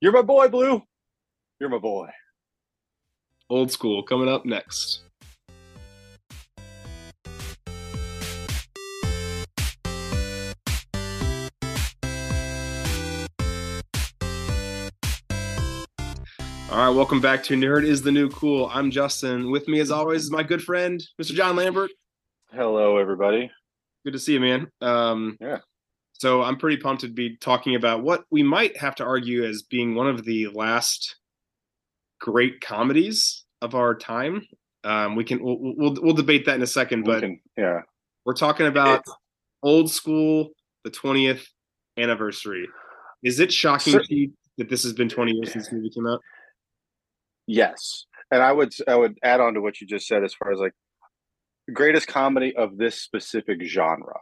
You're my boy, Blue. You're my boy. Old school coming up next. All right, welcome back to Nerd is the New Cool. I'm Justin. With me, as always, is my good friend, Mr. Jon Lambert. Hello, everybody. Good to see you, man. Um, Yeah. So I'm pretty pumped to be talking about what we might have to argue as being one of the last great comedies of our time. Um, we can we'll, we'll we'll debate that in a second, We but can- yeah. we're talking about old school, the 20th anniversary. Is it shocking Cer- to you that this has been 20 years since the movie came out? Yes, and I would I would add on to what you just said as far as like greatest comedy of this specific genre.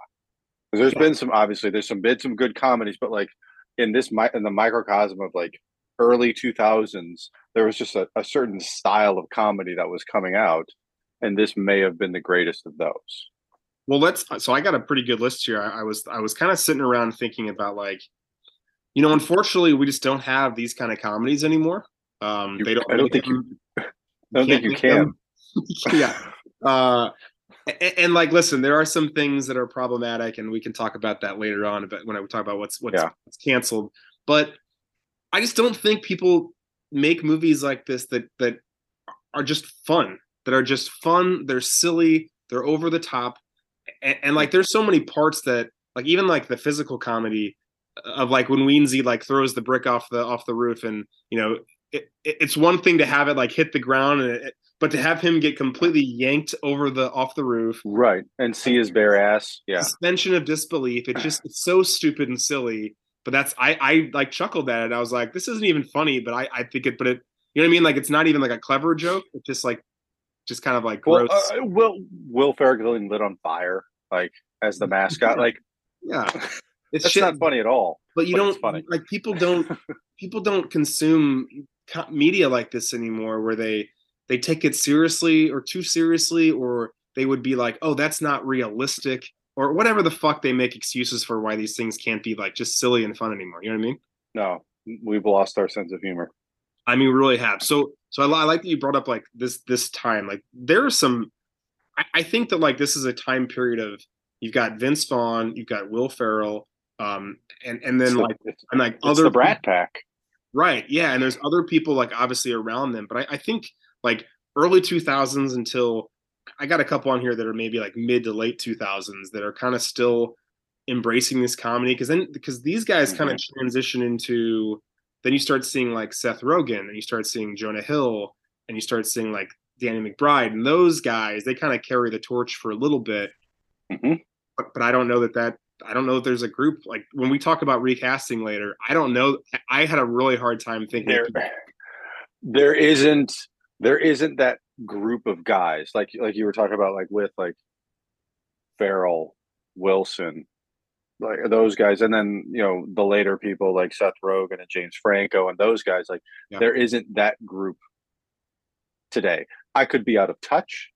'Cause There's been some obviously there's some been some good comedies, but like in this in the microcosm of like early 2000s, there was just a, a certain style of comedy that was coming out, and this may have been the greatest of those. Well, let's. So I got a pretty good list here. I, I was I was kind of sitting around thinking about like, you know, unfortunately, we just don't have these kind of comedies anymore. Um, You- they don't. I don't think you- them- I don't think you can. yeah. Uh, and, and like, listen, there are some things that are problematic, and we can talk about that later on. But when I talk about what's what's, Yeah. what's canceled, but I just don't think people make movies like this that that are just fun. That are just fun. They're silly. They're over the top, and, and like, there's so many parts that, like, even like the physical comedy of like when Weensy like throws the brick off the off the roof, and you know, it, it- it's one thing to have it like hit the ground, and it, but to have him get completely yanked over the off the roof, Right, and see his bare ass. Yeah, suspension of disbelief. It's just it's so stupid and silly. But that's I I like chuckled at it. I was like, this isn't even funny, but I I think it. But it, you know what I mean? Like it's not even like a clever joke. It's just like, just kind of like well, uh, Will Will Ferrell getting lit on fire like as the mascot, like yeah, it's that's shit. not funny at all. but you but don't it's funny. like people don't people don't consume media like this anymore where they they take it seriously or too seriously or they would be like oh that's not realistic or whatever the fuck they make excuses for why these things can't be like just silly and fun anymore you know what i mean No, we've lost our sense of humor. i mean we really have so so i, I like that you brought up like this this time like there are some I, I think that like this is a time period of you've got vince vaughn you've got will ferrell um and and then It's like it's, and like other the Brat Pack. Right. Yeah. And there's other people like obviously around them. But I, I think like early 2000s until I got a couple on here that are maybe like mid to late 2000s that are kind of still embracing this comedy. Cause then, because these guys kind of transition into, then you start seeing like Seth Rogen and you start seeing Jonah Hill and you start seeing like Danny McBride and those guys, they kind of carry the torch for a little bit. Mhm. But, but I don't know that that I don't know that there's a group like when we talk about recasting later. I don't know. I had a really hard time thinking. There, there isn't there isn't that group of guys like like you were talking about like with like Ferrell, Wilson, like those guys, and then you know the later people like Seth Rogen and James Franco and those guys. Like Yeah. there isn't that group today. I could be out of touch.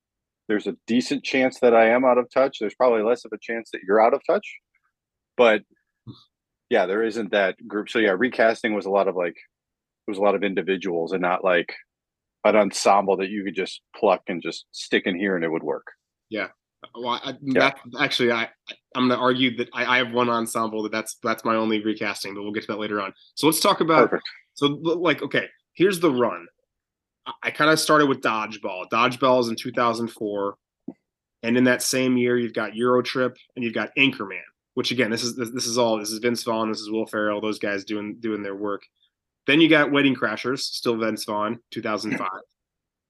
There's a decent chance that I am out of touch. There's probably less of a chance that you're out of touch, but yeah, there isn't that group. So yeah, recasting was a lot of like it was a lot of individuals and not like an ensemble that you could just pluck and just stick in here and it would work. Yeah. Well, I, that actually, I I'm going to argue that I, I have one ensemble that that's that's my only recasting, but we'll get to that later on. So let's talk about Perfect. so like okay, here's the run. I, I kind of started with Dodgeball. Dodgeball is in 2004, and in that same year, you've got Eurotrip and you've got Anchorman. Which again, this is this, this is all this is Vince Vaughn, this is Will Ferrell, those guys doing doing their work. Then you got Wedding Crashers, still Vince Vaughn, 2005.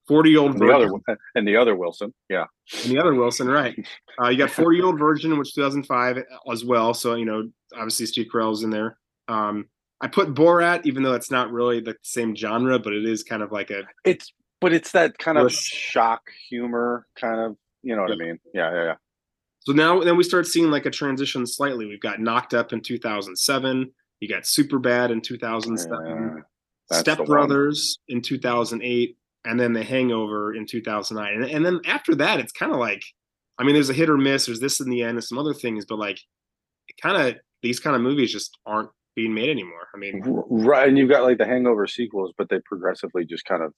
40 year old And the other and the other Wilson, yeah, and the other Wilson, right? Uh, you got 40 year old version, which 2005 as well. So you know, obviously Steve Carell's in there. Um, I put Borat, even though it's not really the same genre, but it is kind of like a it's but it's that kind of shock humor, kind of you know what I mean? Yeah, yeah, yeah. So now then we start seeing like a transition slightly. We've got Knocked Up in 2007. You got Super Bad in 2007. Yeah, Step one. Brothers in 2008, and then The Hangover in 2009. And, and then after that, it's kind of like, I mean, there's a hit or miss. There's this in the end, and some other things, but like, it kind of these kind of movies just aren't being made anymore. I mean, right, and you've got like the Hangover sequels, but they progressively just kind of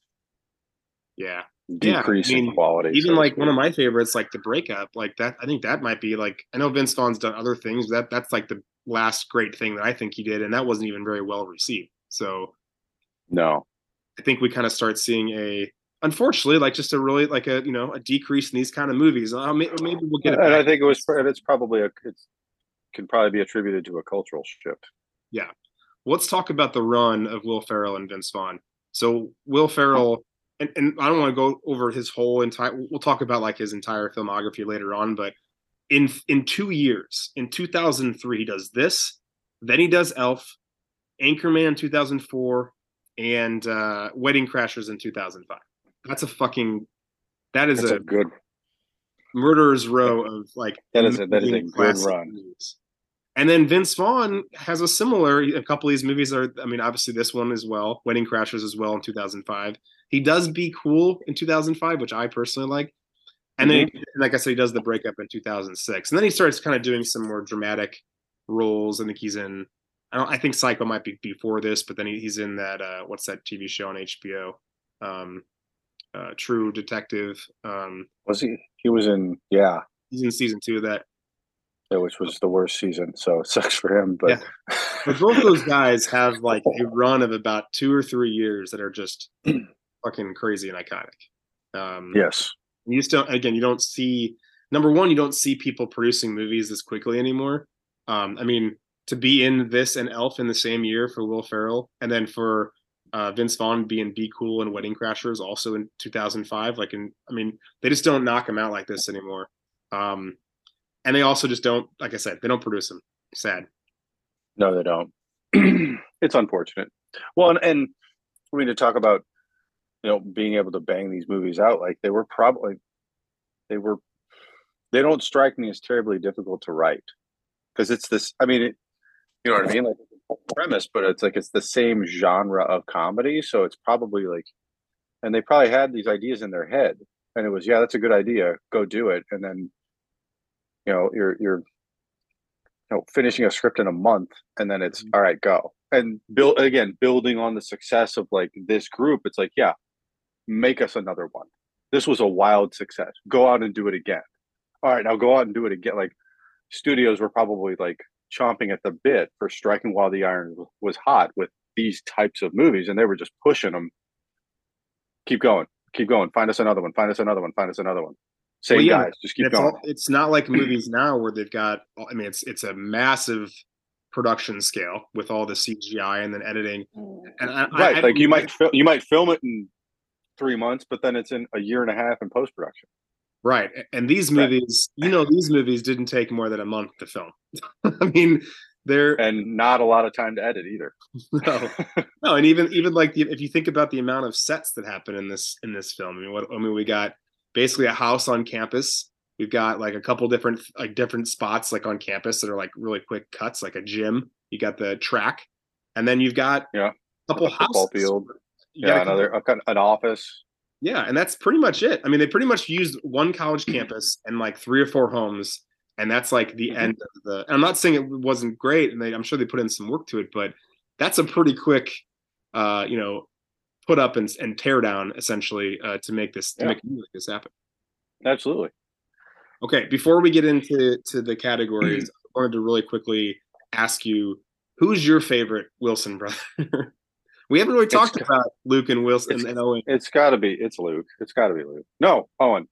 yeah. Yeah, I decrease in quality. Even to like one of my favorites, like the breakup, like that. I think that might be like I know Vince Vaughn's done other things. That that's like the last great thing that I think he did, and that wasn't even very well received. So no, I think we kind of start seeing a, unfortunately, like just a really like a you know a decrease in these kind of movies. Uh, may- maybe we'll get it. and I think it was. and It's probably a. it can probably be attributed to a cultural shift. Yeah. Let's talk about the run of Will Ferrell and Vince Vaughn. So Will Ferrell, and, and I don't want to go over his whole entire. We'll talk about like his entire filmography later on, but in in two years, in 2003, he does this, then he does Elf, Anchorman 2004, and uh, Wedding Crashers in 2005. That's a fucking. That is a a good. murderer's row of like That is a- that is a good run. movies. And then Vince Vaughn has a similar. A couple of these movies are. I mean, obviously this one as well. Wedding Crashers as well in 2005. He does Be Cool in 2005, which I personally like. And then, like I said, he does the breakup in 2006, and then he starts kind of doing some more dramatic roles. I think he's in. I don't. I think Psycho might be before this, but then he, he's in that. Uh, what's that TV show on HBO? Um, uh, True Detective. Um, Was he? He was in. Yeah, he's in season two of that. yeah, which was the worst season. So it sucks for him. But But both those guys have like a run of about two or three years that are just fucking crazy and iconic. Um, yes, you just don't. Again, you don't see. Number one, you don't see people producing movies this quickly anymore. Um, I mean, to be in this and Elf in the same year for Will Ferrell, and then for uh, Vince Vaughn being Be Cool and Wedding Crashers also in 2005. Like, in I mean, they just don't knock them out like this anymore. Um, and they also just don't. Like I said, they don't produce them. Sad. no, they don't. it's unfortunate. Well, and, and I mean to talk about you know being able to bang these movies out like they were probably they were they don't strike me as terribly difficult to write. Because it's this i mean it, you know what i mean? Like premise but it's like it's the same genre of comedy so it's probably like and they probably had these ideas in their head and it was yeah that's a good idea go do it and then you know you're you're you know finishing a script in a month and then it's mm-hmm. all right go. And build again building on the success of like this group it's like yeah make us another one. This was a wild success. Go out and do it again. All right now go out and do it again. Like studios were probably like chomping at the bit for striking while the iron was hot with these types of movies and they were just pushing them keep going. Keep going. Find us another one. Find us another one. Find us another one. Same Well, yeah, guys. Just keep it's going. all, it's not like movies now where they've got I mean it's it's a massive production scale with all the CGI and then editing. Mm. And I, right I, like you might fil- you might film it in three months but then it's in a year and a half in post-production right. And these Right. movies, you know, these movies didn't take more than a month to film. I mean, they're and not a lot of time to edit either no, no, and even even like the, if you think about the amount of sets that happen in this in this film, I mean, what I mean, we got basically a house on campus. We've got like a couple different like different spots like on campus that are like really quick cuts, like a gym. You got the track, and then you've got Yeah. a couple houses. field. Yeah got a couple- another an office yeah, and that's pretty much it. I mean, they pretty much used one college campus and like three or four homes, and that's like the Mhm. end of the. And I'm not saying it wasn't great, and they, I'm sure they put in some work to it, but that's a pretty quick, uh, you know, put up and, and tear down essentially uh, to make this to make a movie like this happen. absolutely Okay, before we get into to the categories, I wanted to really quickly ask you, who's your favorite Wilson brother? we haven't really talked g- about Luke and Wilson it's- and Owen. it's got to be it's luke it's got to be luke no owen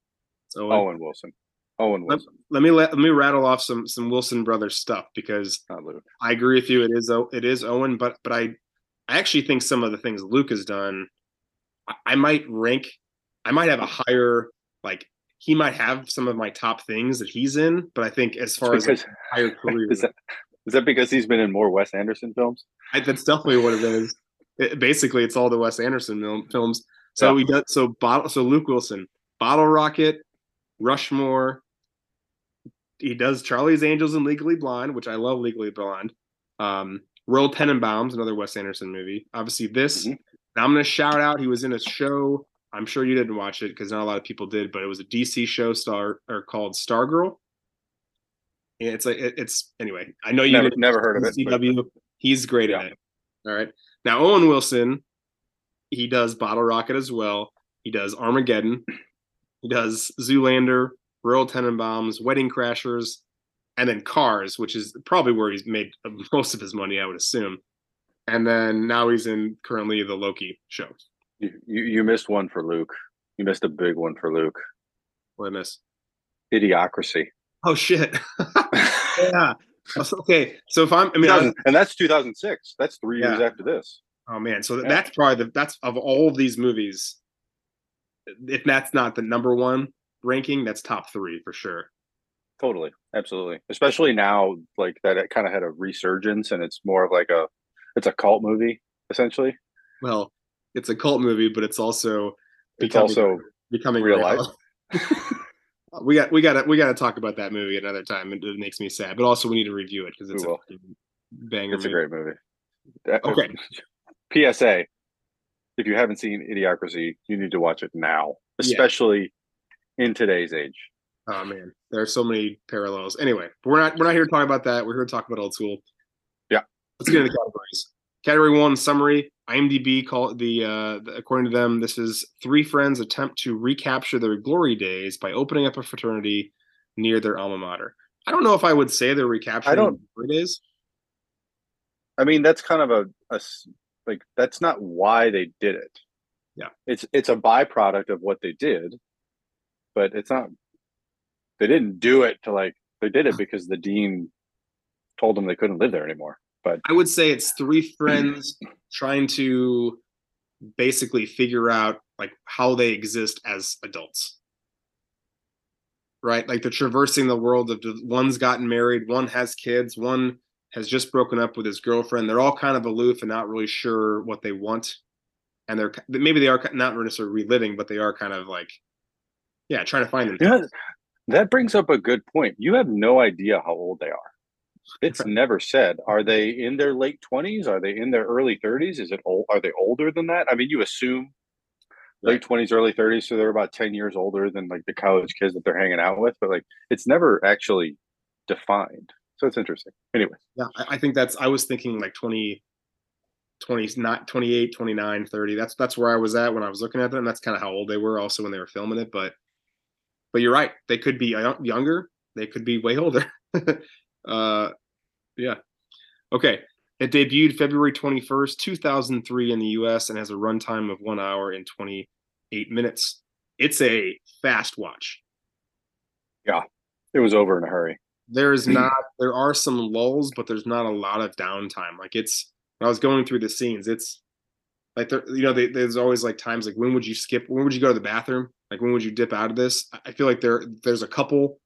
So owen wilson owen Let- wilson let me let, let me rattle off some some Wilson brothers stuff because I agree with you. It is it is Owen, but but I I actually think some of the things Luke has done, I, I might rank. I might have a higher like he might have some of my top things that he's in, but I think as far as like, higher career, is that is that because he's been in more wes anderson films I, that's definitely what it is. It- basically, it's all the Wes Anderson mil- films. So Yeah. he does. So bottle. So Luke Wilson, Bottle Rocket, Rushmore. He does Charlie's Angels and Legally Blonde, which I love. Legally Blonde. Um, Royal Tenenbaums, another Wes Anderson movie. Obviously, this. Mhm. Now I'm going to shout out. He was in a show. I'm sure you didn't watch it because not a lot of people did, but it was a DC show star or called Stargirl. And it's like it- it's anyway. I know you never never heard of it CW. He's great Yeah. at it. All right. Now Owen Wilson, he does Bottle Rocket as well. He does Armageddon. He does Zoolander, Royal Tenenbaums, Wedding Crashers, and then Cars, which is probably where he's made most of his money, I would assume. And then now he's in currently the Loki show. You, you missed one for Luke. You missed a big one for Luke. What did I miss? Idiocracy. Oh shit. yeah. Okay. So if I'm I mean I, 2000 and that's 2006. That's three years after this. Oh man, so Yeah. that's probably the that's of all of these movies. If that's not the number one ranking, that's top three for sure. Totally, absolutely. Especially now, like that, it kind of had a resurgence, and it's more of like a, it's a cult movie essentially. Well, it's a cult movie, but it's also It's becoming- also becoming real reality. we got we got to we got to talk about that movie another time. It, it makes me sad, but also we need to review it because it's a banger. it's a great movie. That- Okay. PSA: If you haven't seen Idiocracy, you need to watch it now, Yeah. especially in today's age. Oh man, there are so many parallels. Anyway, we're not we're not here to talk about that. We're here to talk about old school. Yeah. Let's get into the categories. Category one summary. IMDb call the uh the- according to them, this is three friends attempt to recapture their glory days by opening up a fraternity near their alma mater. I don't know if I would say they're recapturing I don't- their glory days. I mean, that's kind of a, a like that's not why they did it. Yeah. it's it's a byproduct of what they did, but it's not. They didn't do it to like they did it because the dean told them they couldn't live there anymore. But I would say it's three friends trying to basically figure out like how they exist as adults. Right? Like they're traversing the world of one's gotten married, one has kids, one has just broken up with his girlfriend. They're all kind of aloof and not really sure what they want. And they're maybe they are not necessarily reliving, but they are kind of like, yeah, trying to find them. know, that brings up a good point. You have no idea how old they are. It's never said. Are they in their late twenties? Are they in their early thirties? Is it old? Are they older than that? I mean, you assume late twenties, early thirties, so they're about ten years older than like the college kids that they're hanging out with. But like, it's never actually defined. So it's interesting. Anyway, Yeah, I, I think that's I was thinking like 20 20 not 28, 29, 30. That's that's where I was at when I was looking at them. That's kind of how old they were also when they were filming it, but but you're right. They could be younger, they could be way older. uh yeah. Okay. It debuted February 21st, 2003 in the US and has a runtime of 1 hour and 28 minutes. It's a fast watch. Yeah. It was over in a hurry. there's not there are some lulls but there's not a lot of downtime like it's when i was going through the scenes it's like there you know they, there's always like times like when would you skip when would you go to the bathroom like when would you dip out of this I- i feel like there there's a couple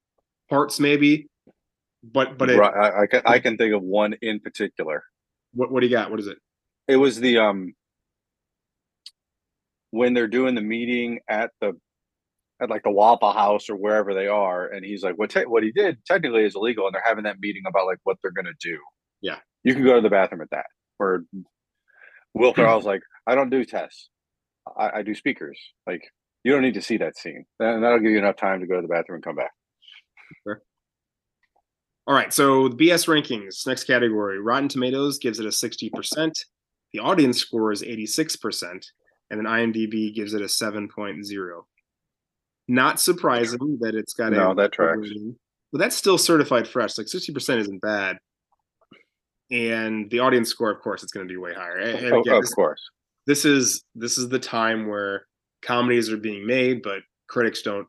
parts maybe but but it, right, I, I can I can think of one in particular. what, what do you got what is it It was the um when they're doing the meeting at the at like the Waffle House or wherever they are, and he's like, "What te- what he did technically is illegal," and they're having that meeting about like what they're gonna do. Yeah. you can go to the bathroom at that. Or Will Ferrell's like, "I don't do tests. I, I do speakers. Like, you don't need to see that scene. And that'll give you enough time to go to the bathroom and come back." All right so the bs rankings next category rotten tomatoes gives it a 60% the audience score is 86% and then imdb gives it a 7.0 not surprising that it's got No, a that tracks. rating, but that's still certified fresh like 60% isn't bad and the audience score of course it's going to be way higher and, Oh, again, of this, course. this is this is the time where comedies are being made but critics don't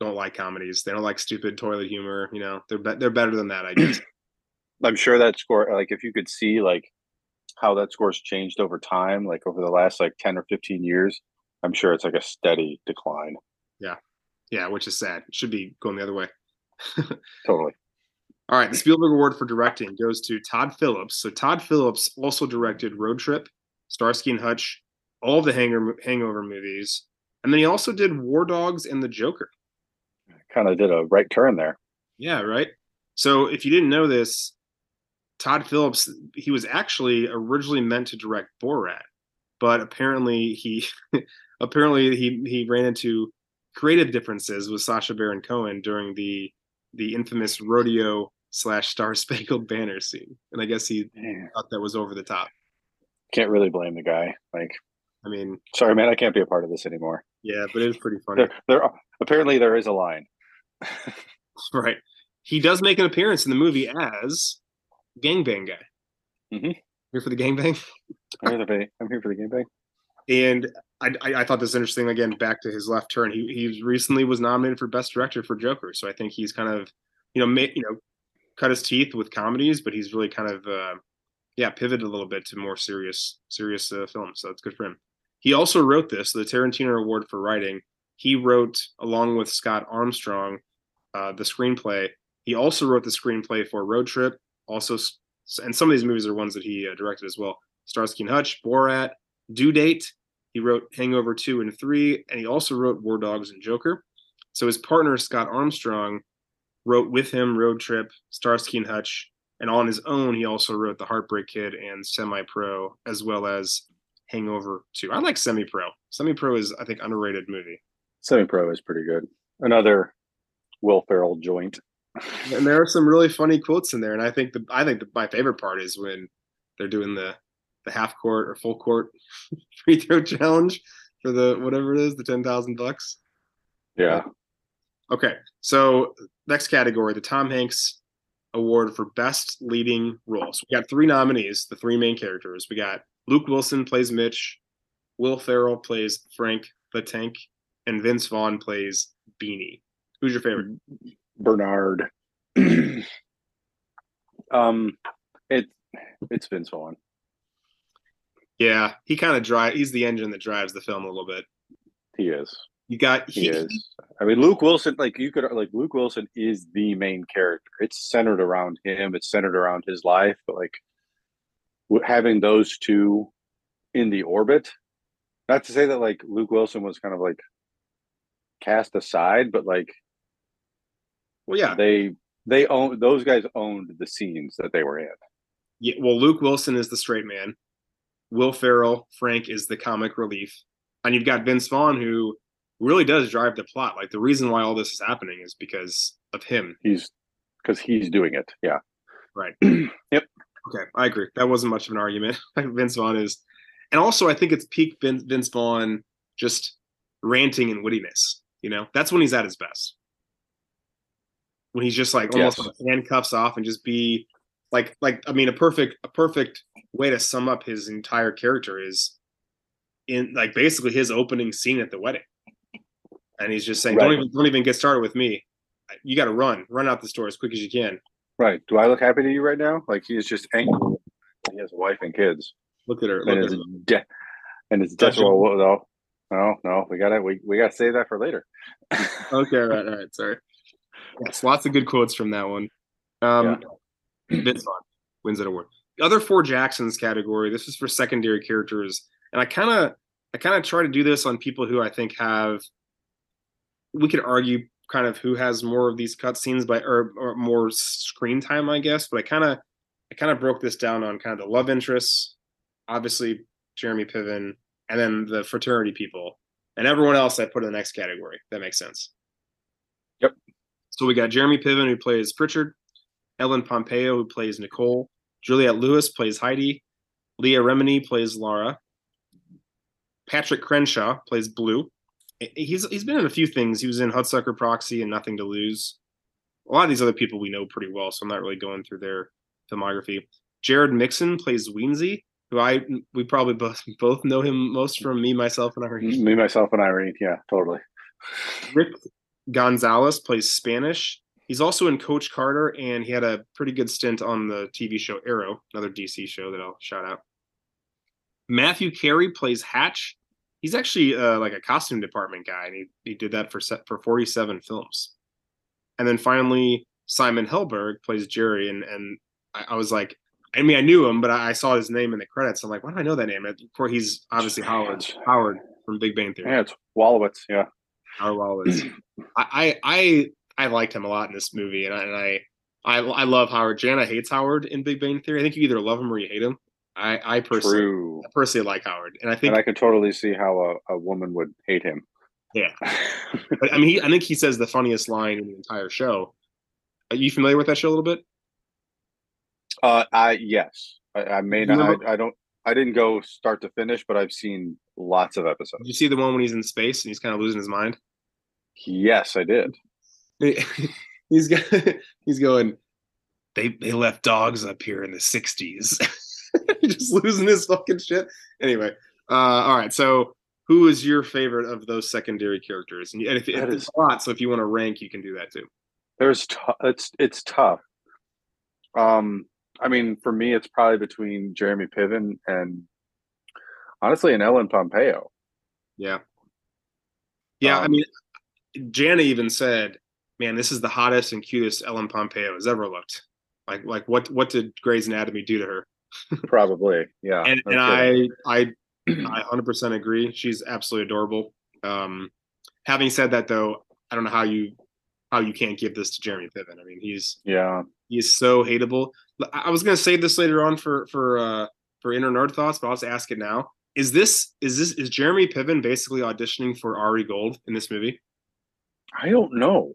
don't like comedies. They don't like stupid toilet humor you know? They're be- they're better than that i guess. I'm sure that score, like if you could see like how that score's changed over time, like over the last like 10 or 15 years, I'm sure it's like a steady decline. yeah. Yeah, which is sad. It should be going the other way. Totally. all right the spielberg award for directing goes to todd phillips. So todd phillips also directed road trip starsky and hutch all the hanger hangover movies and then he also did war dogs and the joker Kind of did a right turn there. Yeah, right. So if you didn't know this, Todd Phillips, he was actually originally meant to direct Borat, but apparently he apparently he he ran into creative differences with Sacha Baron Cohen during the the infamous rodeo slash Star Spangled Banner scene, and I guess he thought that was over the top. Can't really blame the guy. Like, I mean, sorry, man, I can't be a part of this anymore. yeah, but it was pretty funny, There, there are, apparently there is a line. right? He does make an appearance in the movie as gangbang guy. Mhm. Here for the gangbang. I'm here for the- I'm here for the game bang. and I, I, I thought this interesting again back to his left turn he, he recently was nominated for best director for joker so i think he's kind of you know you know cut his teeth with comedies but he's really kind of uh, yeah pivoted a little bit to more serious serious uh, films so that's good for him he also wrote this the tarantino award for writing he wrote along with scott armstrong uh, the screenplay he also wrote the screenplay for road trip also and some of these movies are ones that he uh, directed as well starsky and hutch borat due date he wrote Hangover 2 and 3, and he also wrote War Dogs and Joker. So his partner, Scott Armstrong, wrote with him Road Trip, Starsky and Hutch, and on his own, he also wrote The Heartbreak Kid and Semi Pro, as well as Hangover 2. I like Semi Pro. Semi Pro is, I think, underrated movie. Semi Pro is pretty good. Another Will Ferrell joint. And there are some really funny quotes in there. And I think the I think the, my favorite part is when they're doing the the half court or full court free throw challenge for the whatever it is, the ten thousand bucks. Yeah. Okay, so next category, the Tom Hanks Award for Best Leading Role. So we got three nominees, the three main characters. We got Luke Wilson plays Mitch, Will Ferrell plays Frank the Tank, and Vince Vaughn plays Beanie. Who's your favorite? Bernard. um, it it's Vince Vaughn. Yeah, he kind of drive. He's the engine that drives the film a little bit. He is. You got He is. I mean, Luke Wilson. Like you could like Luke Wilson is the main character. It's centered around him. It's centered around his life. But like having those two in the orbit. Not to say that like Luke Wilson was kind of like cast aside, but like Well, yeah, they they own those guys owned the scenes that they were in. yeah. Well, Luke Wilson is the straight man. Will Ferrell, Frank is the comic relief, and you've got Vince Vaughn who really does drive the plot. Like the reason why all this is happening is because of him. He's because he's doing it. Yeah. Right. Yep. Okay, I agree. That wasn't much of an argument. Vince Vaughn is, and also I think it's peak Vince, Vince Vaughn just ranting and wittiness. You know, that's when he's at his best. When he's just like almost Yes. like handcuffs off and just be like, like I mean, a perfect, a perfect way to sum up his entire character is in like basically his opening scene at the wedding, and he's just saying, "Don't even, don't even get started with me. You got to run, run out the store as quick as you can." Right. Do I look happy to you right now? Like he is just angry. He has a wife and kids. Look at her. and Look it's at her. de- and it's Gotcha. death roll. No, no, no. We gotta we, we gotta save that for later. Okay, right, all right, sorry. Yes, lots of good quotes from that one. Um, Vince Vaughn wins that award. The other four Jacksons category. This is for secondary characters, and I kind of, I kind of try to do this on people who I think have. We could argue kind of who has more of these cutscenes, by or, or more screen time, I guess. But I kind of, I kind of broke this down on kind of the love interests, obviously Jeremy Piven, and then the fraternity people, and everyone else I put in the next category. That makes sense. So we got Jeremy Piven who plays Pritchard, Ellen Pompeo who plays Nicole, Juliette Lewis plays Heidi, Leah Remini plays Laura, Patrick Cranshaw plays Blue. He's he's been in a few things. He was in Hudsucker Proxy and Nothing to Lose. A lot of these other people we know pretty well, so I'm not really going through their filmography. Jerod Mixon plays Weensy, who I we probably both both know him most from me, myself, and Irene. Me, myself, and Irene. Yeah, totally. Rick Gonzalez plays Spanish. He's also in Coach Carter, and he had a pretty good stint on the TV show Arrow, another DC show that I'll shout out. Matthew Carey plays Hatch. He's actually uh, like a costume department guy, and he, he did that for set, for 47 films. And then finally, Simon Helberg plays Jerry, and and I, I was like, I mean, I knew him, but I, I saw his name in the credits. I'm like, why do I know that name? Of course, he's obviously Howard Howard from Big Bang Theory. Yeah, it's Wolowitz. Yeah. Howard Wallace. I, I I I liked him a lot in this movie, and I and I I, I love Howard. Jana hates Howard in Big Bang Theory. I think you either love him or you hate him. I I personally True. I personally like Howard, and I think And I could totally see how a, a woman would hate him. yeah. But I mean, he, I think he says the funniest line in the entire show. Are you familiar with that show a little bit? Uh, I yes, I, I may not. I, I don't. I didn't go start to finish, but I've seen lots of episodes. Did you see the one when he's in space and he's kind of losing his mind? Yes, I did. he's got, he's going. They they left dogs up here in the '60s. Just losing his fucking shit. Anyway, uh, all right. So, who is your favorite of those secondary characters? And, if it's is- a lot, so if you want to rank, you can do that too. There's t- it's it's tough. Um, I mean, for me, it's probably between Jeremy Piven and honestly, and Ellen Pompeo. Yeah. Yeah, I Um, mean, Jana even said, "Man, this is the hottest and cutest Ellen Pompeo has ever looked." Like, like what what did Grey's Anatomy do to her? Probably, yeah. and and. I I I 100% agree. She's absolutely adorable. Um, having said that, though, I don't know how you how you can't give this to Jeremy Piven. I mean, he's yeah, he's so hateable. I I was gonna save this later on for for uh, for inner nerd thoughts, but I'll just ask it now. Is this is this is Jeremy Piven basically auditioning for Ari Gold in this movie? I don't know.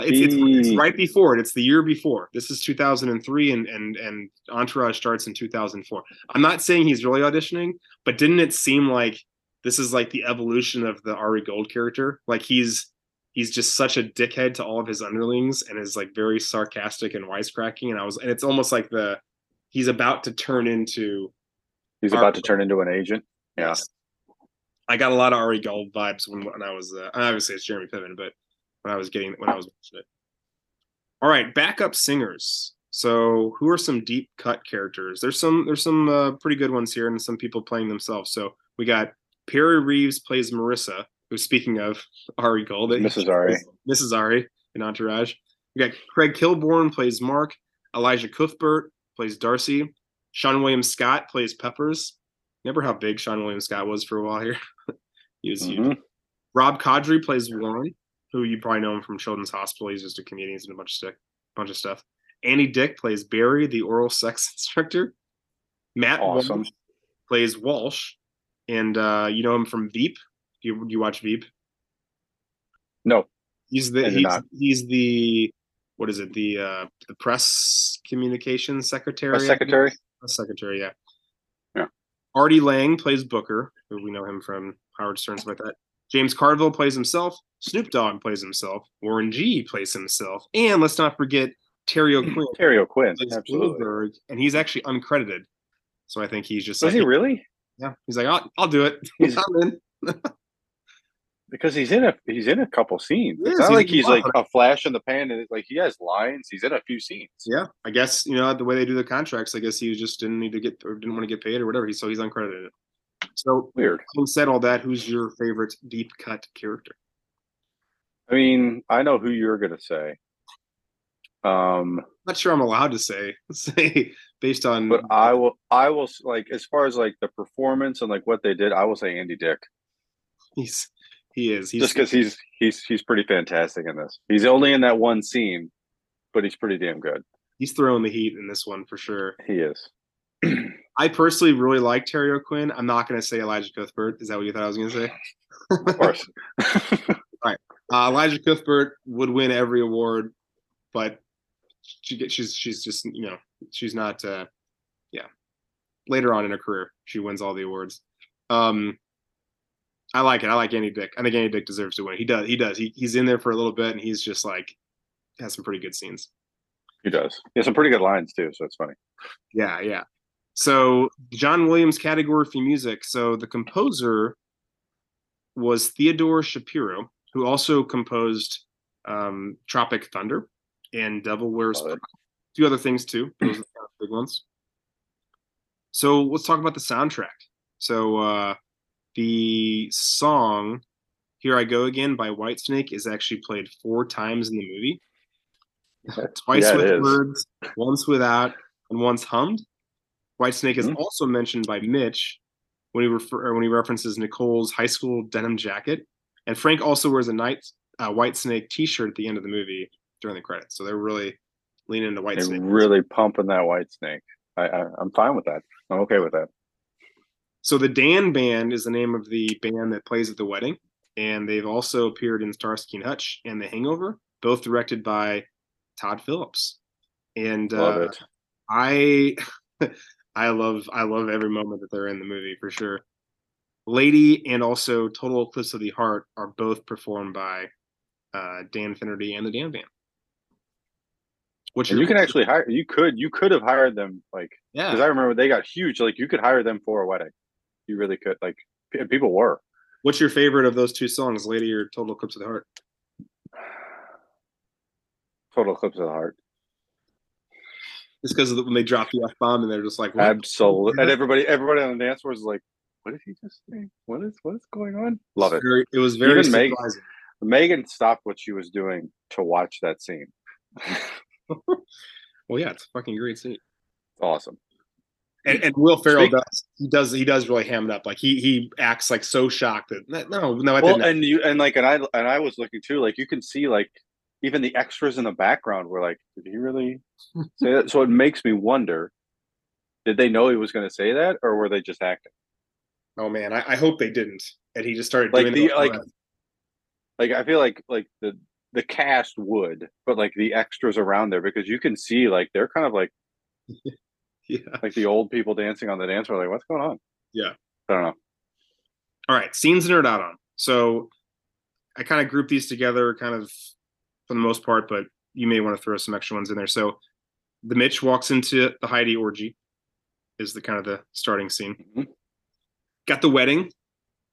It's, it's, it's right before it. It's the year before. This is 2003, and and and Entourage starts in 2004. I'm not saying he's really auditioning, but didn't it seem like this is like the evolution of the Ari Gold character? Like he's he's just such a dickhead to all of his underlings and is like very sarcastic and wisecracking. And I was, and it's almost like the he's about to turn into. He's Ari about to turn into an agent. Yeah. I got a lot of Ari Gold vibes when, when I was uh, obviously it's Jeremy Piven, but when I was getting when I was watching it. All right, backup singers. So who are some deep cut characters? There's some there's some uh, pretty good ones here, and some people playing themselves. So we got Perry Reeves plays Marissa, who's speaking of Ari Gold, Mrs. Ari. Mrs. Ari in Entourage. We got Craig Kilborn plays Mark. Elisha Cuthbert plays Darcy. Seann William Scott plays Peppers. Remember how big Seann William Scott was for a while here? he was huge. Mhm. Rob Corddry plays Warren, who you probably know him from Children's Hospital. He's just a comedian and a bunch of stuff. Bunch of stuff. Andy Dick plays Barry, the oral sex instructor. Matt Awesome. Walsh plays Walsh, and uh, you know him from Veep. Do you, do you watch Veep? No, He's the he's, he's the what is it the uh the press communications secretary a secretary. Secretary yeah Yeah. Artie Lange plays Booker who we know him from Howard Stern stuff like that James Carville plays himself Snoop Dogg plays himself Warren G plays himself and let's not forget Terry O'Quinn Terry O'Quinn. Absolutely. Goldberg and he's actually uncredited so I think he's just Was like he really? yeah he's like I'll, I'll do it He's- I'm in Because he's in a he's in a couple scenes. It's not he's like he's like a flash in the pan, and it's like he has lines. He's in a few scenes. Yeah, I guess you know the way they do the contracts. I guess he just didn't need to get or didn't want to get paid or whatever. He so he's uncredited. So, Weird. having said all that, who's your favorite deep cut character? I mean, I know who you're gonna say. Um, not sure I'm allowed to say say based on. but I will. I will like as far as like the performance and like what they did. I will say Andy Dick, he's he is he's just because he's he's he's pretty fantastic in this. He's only in that one scene, but he's pretty damn good. he's throwing the heat in this one for sure. He is. I personally really like Terry O'Quinn. I'm not going to say Elisha Cuthbert. Is that what you thought I was going to say? Of course. Uh, Elisha Cuthbert would win every award, but she get she's she's just you know she's not uh yeah later on in her career she wins all the awards. Um, I like it. I like Andy Dick. I think Andy Dick deserves to win. He does. He does. He, he's in there for a little bit, and he's just like has some pretty good scenes. he does. He has some pretty good lines too, so it's funny. Yeah, yeah. So John Williams category for music. So the composer was Theodore Shapiro, who also composed um, Tropic Thunder and Devil Wears Prada. few other things too. Those are the big ones. So let's talk about the soundtrack. So uh, the song "Here I Go Again" by Whitesnake is actually played four times in the movie. Twice Yeah, with words, once without, and once hummed. Whitesnake is Mhm. also mentioned by Mitch when he refer or when he references Nicole's high school denim jacket, and Frank also wears a night uh, Whitesnake T-shirt at the end of the movie during the credits. So they're really leaning into Whitesnake. They're Whitesnake. really pumping that white snake. I, I I'm fine with that. I'm okay with that. So the Dan Band is the name of the band that plays at the wedding, and they've also appeared in Starsky and Hutch and The Hangover, both directed by Todd Phillips. And uh. I I love I love every moment that they're in the movie for sure. Lady and also Total Eclipse of the Heart are both performed by uh, Dan Finnerty and the Dan Band. Which you can actually hire. You could you could have hired them like yeah. Because I remember they got huge. Like you could hire them for a wedding. You really could. Like people were. What's your favorite of those two songs, Lady or Total Eclipse of the Heart? Total Eclipse of the Heart. It's because when they drop the f bomb and they're just like, absolutely, and everybody, everybody on the dance floor is like, "What did he just say? What is what is going on?" Love it. Very, it was very Even Megan, Megan stopped what she was doing to watch that scene. well, yeah, it's a fucking great scene. Awesome. And, and Will Ferrell does he does he does really ham it up like he he acts like so shocked that no no I well didn't. and you and like and I and I was looking too like you can see like even the extras in the background were like, did he really say that? So it makes me wonder, did they know he was going to say that, or were they just acting? Oh man, I, I hope they didn't, and he just started like the like, like I feel like like the the cast would, but like the extras around there because you can see like they're kind of like, yeah, like the old people dancing on the dance floor. Like, what's going on? Yeah, I don't know. All right, scenes nerd out on. So I kind of group these together, kind of for the most part, but you may want to throw some extra ones in there. So the Mitch walks into the Heidi orgy is the kind of the starting scene. Mm-hmm. Got the wedding.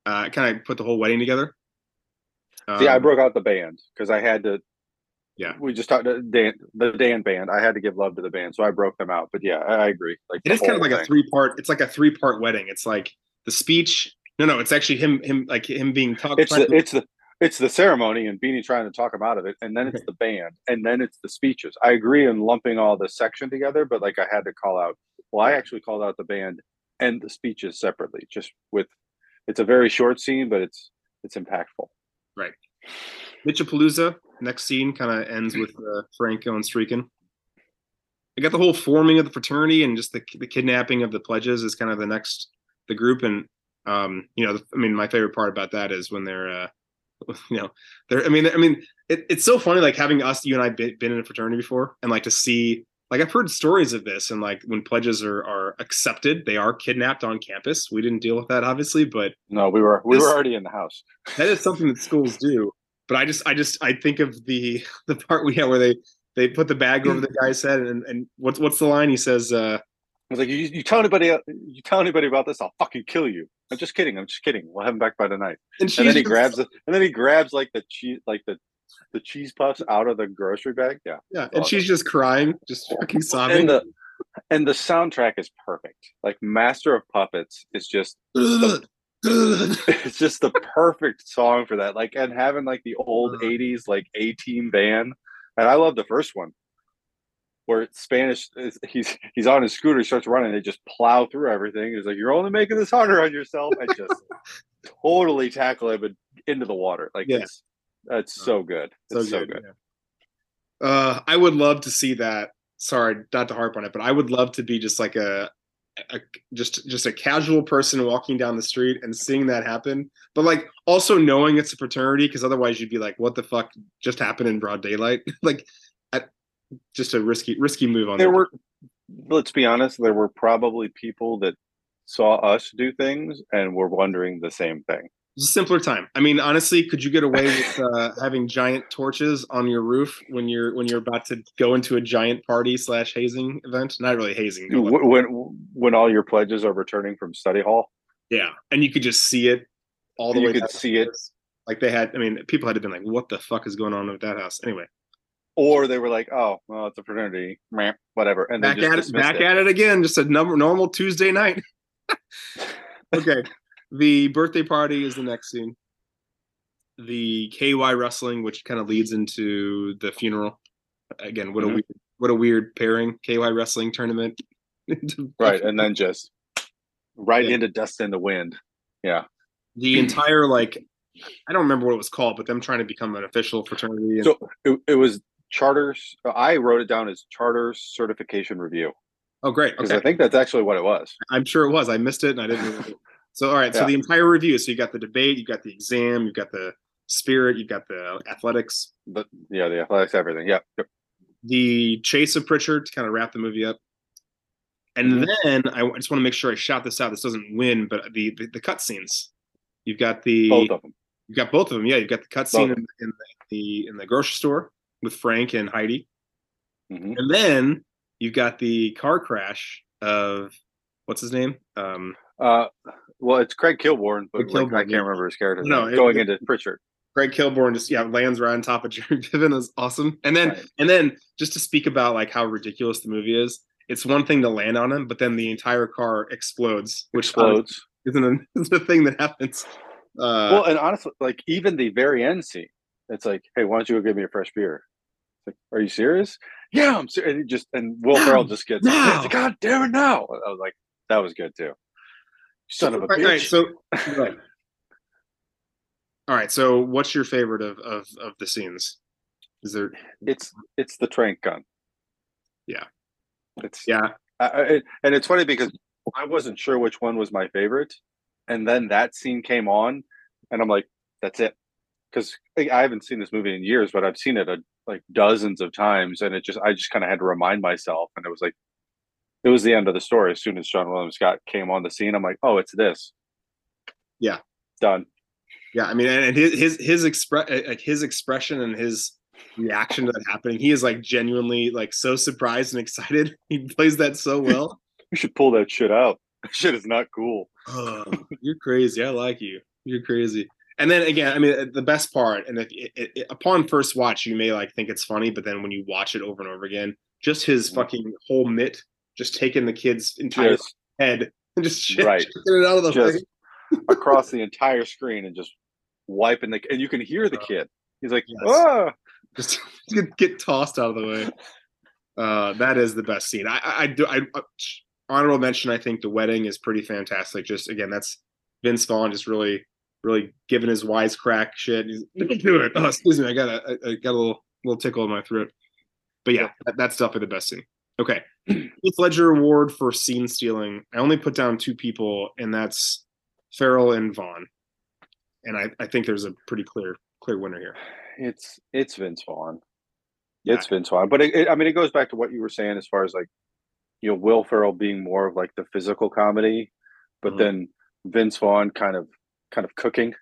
Uh, kind of put the whole wedding together. Um, See, I um, broke out the band because I had to. Yeah, we just talked to Dan, the Dan band. I had to give love to the band, so I broke them out. But yeah, I, I agree. Like it is kind of like thing. a three part. It's like a three part wedding. It's like the speech. No, no, it's actually him. Him like him being talked. It's the, it's the it's the ceremony and Beanie trying to talk him out of it, and then it's the band, and then it's the speeches. I agree in lumping all the section together, but like I had to call out. Well, I actually called out the band and the speeches separately, just with. It's a very short scene, but it's it's impactful. Right. Mitchapalooza. Next scene kind of ends with uh, Franco and Streakin. I got the whole forming of the fraternity and just the the kidnapping of the pledges is kind of the next the group and um you know I mean my favorite part about that is when they're uh you know, there. I mean, I mean, it, it's so funny, like having us, you and I, been, been in a fraternity before, and like to see, like I've heard stories of this, and like when pledges are are accepted, they are kidnapped on campus. We didn't deal with that, obviously, but no, we were we this, were already in the house. that is something that schools do. But I just, I just, I think of the the part we had where they they put the bag over the guy's head, and and what's what's the line? He says. uh I was like, you, you tell anybody, you tell anybody about this, I'll fucking kill you. I'm just kidding. I'm just kidding. We'll have him back by tonight. And, and then he grabs and then he grabs like the cheese, like the the cheese puffs out of the grocery bag. Yeah, yeah. And she's just crying, just fucking sobbing. And the and the soundtrack is perfect. Like Master of Puppets is just. the, it's just the perfect song for that. Like and having like the old '80s like A Team band, and I love the first one where Spanish is, he's he's on his scooter, he starts running, they just plow through everything. He's like, "You're only making this harder on yourself," I just totally tackle him into the water. Like yeah. it's it's so good. It's so, so good. Yeah. Uh, I would love to see that. Sorry, not to harp on it, but I would love to be just like a, a just just a casual person walking down the street and seeing that happen. But like also knowing it's a fraternity, because otherwise you'd be like, "What the fuck just happened in broad daylight?" like just a risky risky move on. There were, let's be honest, there were probably people that saw us do things and were wondering the same thing. It's a simpler time. I mean, honestly, could you get away with uh, having giant torches on your roof when you're when you're about to go into a giant party slash hazing event? Not really hazing. When when all your pledges are returning from study hall. Yeah, and you could just see it all the way. You could see it. Like they had. I mean, people had to been like, "What the fuck is going on with that house?" Anyway, or they were like, "Oh, well, it's a fraternity, ramp, whatever," and back at it, back it. at it again, just a number, normal Tuesday night. okay, the birthday party is the next scene. The KY wrestling, which kind of leads into the funeral. Again, what mm-hmm. a weird, what a weird pairing. KY wrestling tournament. right, and then just right yeah. into dust in the wind. Yeah. The entire like I don't remember what it was called, but them trying to become an official fraternity. And- so it, it was charters. I wrote it down as charters certification review. Oh, great! Because okay. I think that's actually what it was. I'm sure it was. I missed it and I didn't. So, all right. Yeah. So the entire review. So you got the debate, you got the exam, you got the spirit, you got the athletics. But yeah, the athletics, everything. Yeah. Yep. The chase of Pritchard to kind of wrap the movie up. And Mhm. then I just want to make sure I shout this out. This doesn't win, but the the, the cutscenes. You've got the Both of them. you've got both of them. Yeah, you've got the cutscene Both. in, in the, in the grocery store with Frank and Heidi, Mhm. and then you've got the car crash of what's his name? Um, Uh, well, it's Craig Kilborn, but Craig like, I can't remember his character No, it- going it- into Pritchard. Craig Kilborn just yeah lands right on top of Jerry Piven is awesome. And then Right. and then just to speak about like how ridiculous the movie is, it's one thing to land on him, but then the entire car explodes, which Explodes. isn't a, isn't a thing that happens. Uh, well, and honestly, like even the very end scene, it's like, hey, why don't you go give me a fresh beer? Like, are you serious? Yeah, I'm serious. And just and Will Now! Ferrell just gets, Now! "It's like, God damn it, now! I was like, that was good too. Son of a bitch. right, so right. all right. So what's your favorite of of of the scenes? Is there? it's it's the trank gun. Yeah. It's Yeah, I, I, and it's funny because I wasn't sure which one was my favorite, and then that scene came on, and I'm like, that's it, because I haven't seen this movie in years, but I've seen it a, like dozens of times, and it just I just kind of had to remind myself, and it was like, it was the end of the story. As soon as Seann William Scott came on the scene, I'm like, oh, it's this. Yeah. done. yeah. I mean, and his his his express like his expression and his reaction to that happening, he is like genuinely like so surprised and excited. He plays that so well. You should pull that shit out. That shit is not cool. oh, you're crazy. I like you. You're crazy. And then again, I mean, the best part, and if it, it, upon first watch, you may like think it's funny, but then when you watch it over and over again, just his Mhm. fucking whole mitt, just taking the kid's entire Just head and just shit, Right. it out of the Just- across the entire screen and just wiping the and you can hear the kid. He's like, Yes. ah. just get, get tossed out of the way. Uh, that is the best scene. I, I, I do. I, uh, honorable mention. I think the wedding is pretty fantastic. Just again, that's Vince Vaughn just really, really giving his wisecrack shit. He's don't it. Oh, excuse me. I got a, I, I got a little, little tickle in my throat. But yeah, that, that's definitely the best scene. Okay, Heath Ledger award for scene stealing. I only put down two people, and that's Ferrell and Vaughn. And I, I think there's a pretty clear, clear winner here. It's it's Vince Vaughn. Yeah. It's Vince Vaughn. But it, it, I mean, it goes back to what you were saying as far as like, you know, Will Ferrell being more of like the physical comedy, but Mhm. then Vince Vaughn kind of kind of cooking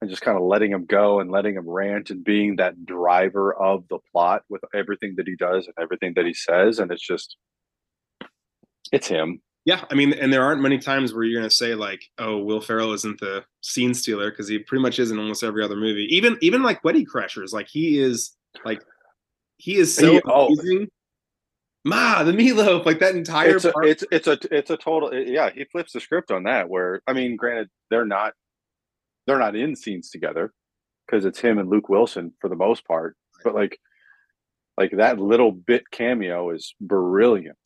and just kind of letting him go and letting him rant and being that driver of the plot with everything that he does and everything that he says. And it's just it's him. Yeah, I mean, and there aren't many times where you're going to say like, "Oh, Will Ferrell isn't the scene stealer" because he pretty much is in almost every other movie. Even even like Wedding Crashers, like he is like he is so He- oh. amazing. Ma, the meatloaf, like that entire it's a, part- it's it's a it's a total yeah he flips the script on that where i mean granted they're not they're not in scenes together because it's him and luke wilson for the most part but like like that little bit cameo is brilliant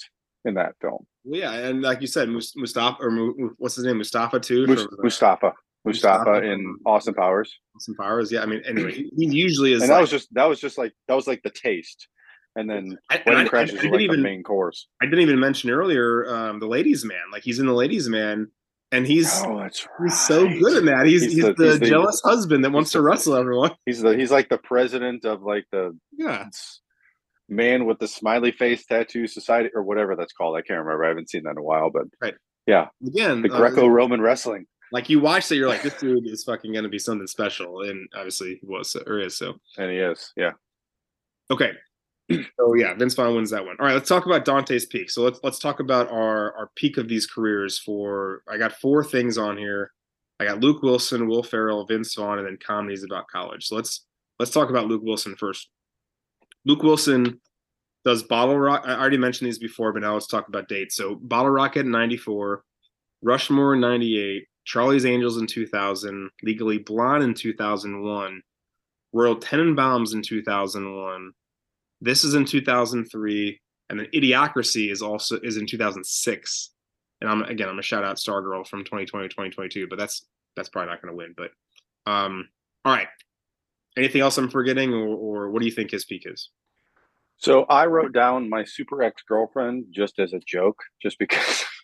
in that film Well, yeah, and like you said, Mustafa or what's his name, Mustafa too, from, uh, mustafa mustafa Mustafa in austin powers Austin Powers. Yeah, I mean, anyway, he usually is. and that like- was just that was just like that was like the taste and then I, and I- I- crashes I like even the main course I didn't even mention earlier um, the Ladies Man. Like he's in the Ladies Man, and he's oh that's He's so good in that. He's, He's he's, the- the, he's the- jealous husband that wants to the- wrestle everyone. he's the he's like the president of like the Yeah. man with the smiley face tattoo society or whatever that's called. I can't remember. I haven't seen that in a while, but right. yeah, Again, the uh, Greco-Roman wrestling. like you watch that, you're like, this dude is fucking gonna be something special, and obviously he was or is. So And he is, yeah. okay. So yeah, Vince Vaughn wins that one. All right, let's talk about Dante's Peak. So let's let's talk about our our peak of these careers. For I got four things on here. I got Luke Wilson, Will Ferrell, Vince Vaughn, and then comedies about college. So let's let's talk about Luke Wilson first. Luke Wilson does Bottle Rock. I already mentioned these before, but now let's talk about dates. So Bottle Rocket in '94, Rushmore in '98, Charlie's Angels in 2000, Legally Blonde in 2001, Royal Tenenbaums in 2001. This is in 2003, and then Idiocracy is also is in 2006. And I'm again, I'm gonna shout out Stargirl from 2020 2022, but that's that's probably not gonna win. But um, all right. Anything else I'm forgetting, or, or what do you think his peak is? So I wrote down my super ex girlfriend just as a joke, just because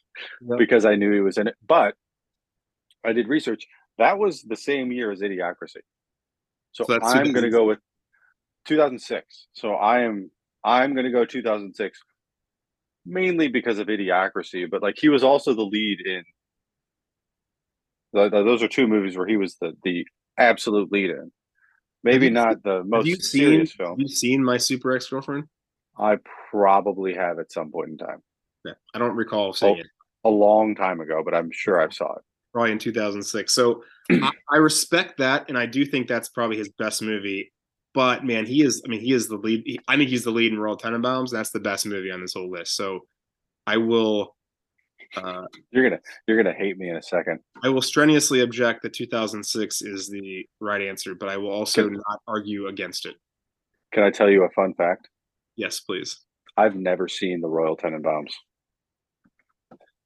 Yeah. because I knew he was in it. But I did research. That was the same year as Idiocracy. So, So I'm going to go with 2006. So I am I'm going to go 2006. mainly because of idiocracy, but like he was also the lead in. The, the- those are two movies where he was the the absolute lead in. Maybe you not the Have most seen serious have film. You've seen my super ex girlfriend? I probably have at some point in time, Yeah. I don't recall seeing Oh. it. a long time ago, but I'm sure I've saw it. Probably in 2006. So I, I respect that, and I do think that's probably his best movie. But man, he is. I mean, he is the lead. he- I think he's the lead in Royal Tenenbaums. That's the best movie on this whole list. So I will. Uh, You're gonna you're gonna hate me in a second. I will strenuously object that 2006 is the right answer, but I will also Good. not argue against it. Can I tell you a fun fact? Yes, please. I've never seen the Royal Tenenbaums.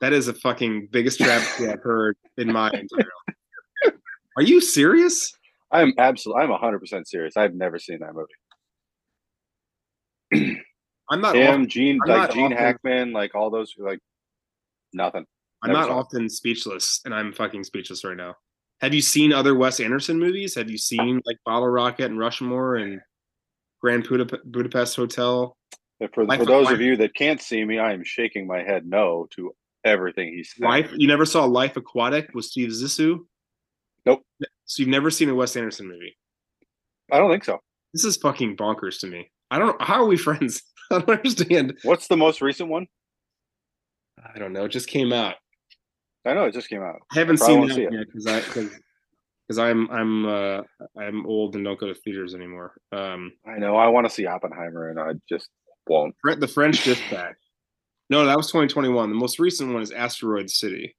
That is a fucking biggest trap I've heard in my entire life. Are you serious? I'm absolutely I'm 100 percent serious. I've never seen that movie. I'm not. Often, Gene, I'm like Gene often- Hackman, like all those, like nothing. I'm never not it. often speechless, and I'm fucking speechless right now. Have you seen other Wes Anderson movies? Have you seen like Bottle Rocket and Rushmore and Grand Budap- Budapest Hotel? For, Life for those Life. of you that can't see me, I am shaking my head no to everything he's. Life. You never saw Life Aquatic with Steve Zissou? Nope. So you've never seen a Wes Anderson movie? I don't think so. This is fucking bonkers to me. I don't. How are we friends? I don't understand. What's the most recent one? I don't know. It just came out. I know it just came out. I haven't Probably seen that see it. yet because I because because I'm I'm uh I'm old and don't go to theaters anymore. Um, I know. I want to see Oppenheimer, and I just won't. The French Dispatch. No, that was 2021. The most recent one is Asteroid City.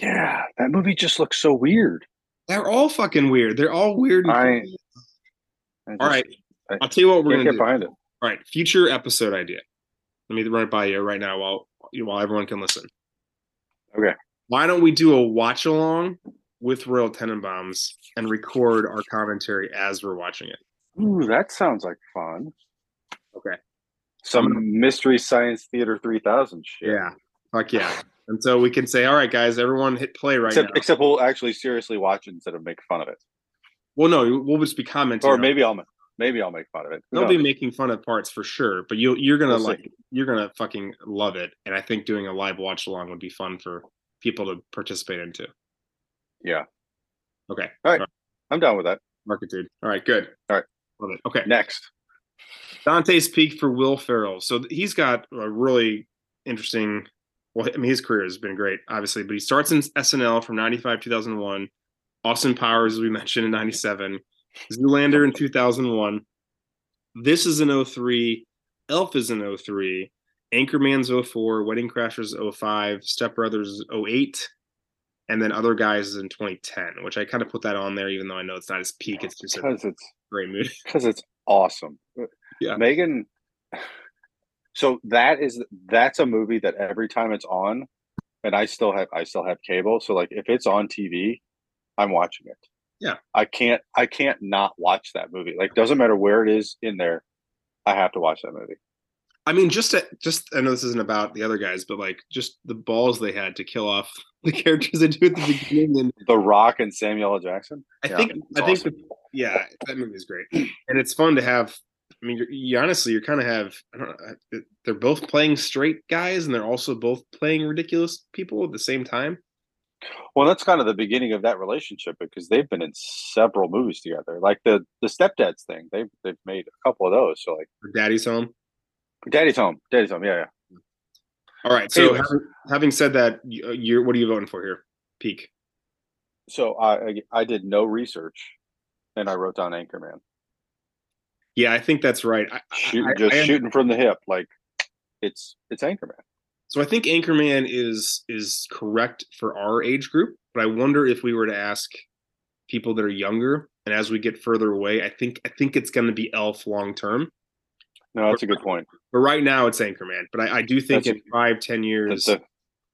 Yeah, that movie just looks so weird. They're all fucking weird. They're all weird. and I-. I all just right. I I'll tell you what we're gonna do. behind it. All right, future episode idea. Let me run it by you right now while you while everyone can listen. Okay. Why don't we do a watch along with Royal Tenenbaums and record our commentary as we're watching it? Ooh, that sounds like fun. Okay. Some mystery science theater three thousand shit. Yeah. Fuck yeah. And so we can say, all right, guys, everyone hit play right Except, now. except we'll actually seriously watch it instead of make fun of it. well, no, we'll just be commenting. Or maybe I'll maybe I'll make fun of it. Who They'll be making fun of parts for sure, but you you're gonna We'll see. like you're gonna fucking love it. And I think doing a live watch along would be fun for people to participate into. Yeah. Okay. All right. I'm down with that. Market dude. All right, good. All right. Love it. Okay. Next. Dante's Peak for Will Ferrell. So he's got a really interesting. Well, I mean, his career has been great, obviously, but he starts in SNL from '95, 2001. Austin Powers, as we mentioned, in '97. Zoolander in 2001. This is in 03. Elf is in 03. Anchorman's 04. Wedding Crashers 05. Step Brothers 08. And then Other Guys is in 2010, which I kind of put that on there, even though I know it's not his peak. It's just a Because it's great movie. because it's awesome. Yeah. Megan. So that is that's a movie that every time it's on, and I still have I still have cable. So like if it's on TV, I'm watching it. Yeah. I can't I can't not watch that movie. Like doesn't matter where it is in there, I have to watch that movie. I mean, just to, just I know this isn't about the other guys, but like just the balls they had to kill off the characters they do at the beginning, and The Rock and Samuel L. Jackson. I Yeah, think I think the, yeah, that movie is great, and it's fun to have. I mean, you're, you honestly, you're kind of have. I don't know. They're both playing straight guys, and they're also both playing ridiculous people at the same time. Well, that's kind of the beginning of that relationship because they've been in several movies together. Like the the stepdads thing, they've they've made a couple of those. So like Daddy's home. Daddy's Home, Daddy's Home, yeah, yeah. All right. So Anyways. having, having said that, you, uh, you're what are you voting for here? Peak. So I I- I did no research, and I wrote down Anchorman. Yeah, I think that's right. I, Shoot, I- just I- shooting from the hip, like it's it's Anchorman. So I think Anchorman is is correct for our age group, but I wonder if we were to ask people that are younger, and as we get further away, I think I think it's going to be Elf long term. No, that's a good point. But right now, it's Anchorman. But I, I do think That's in five, ten years, The,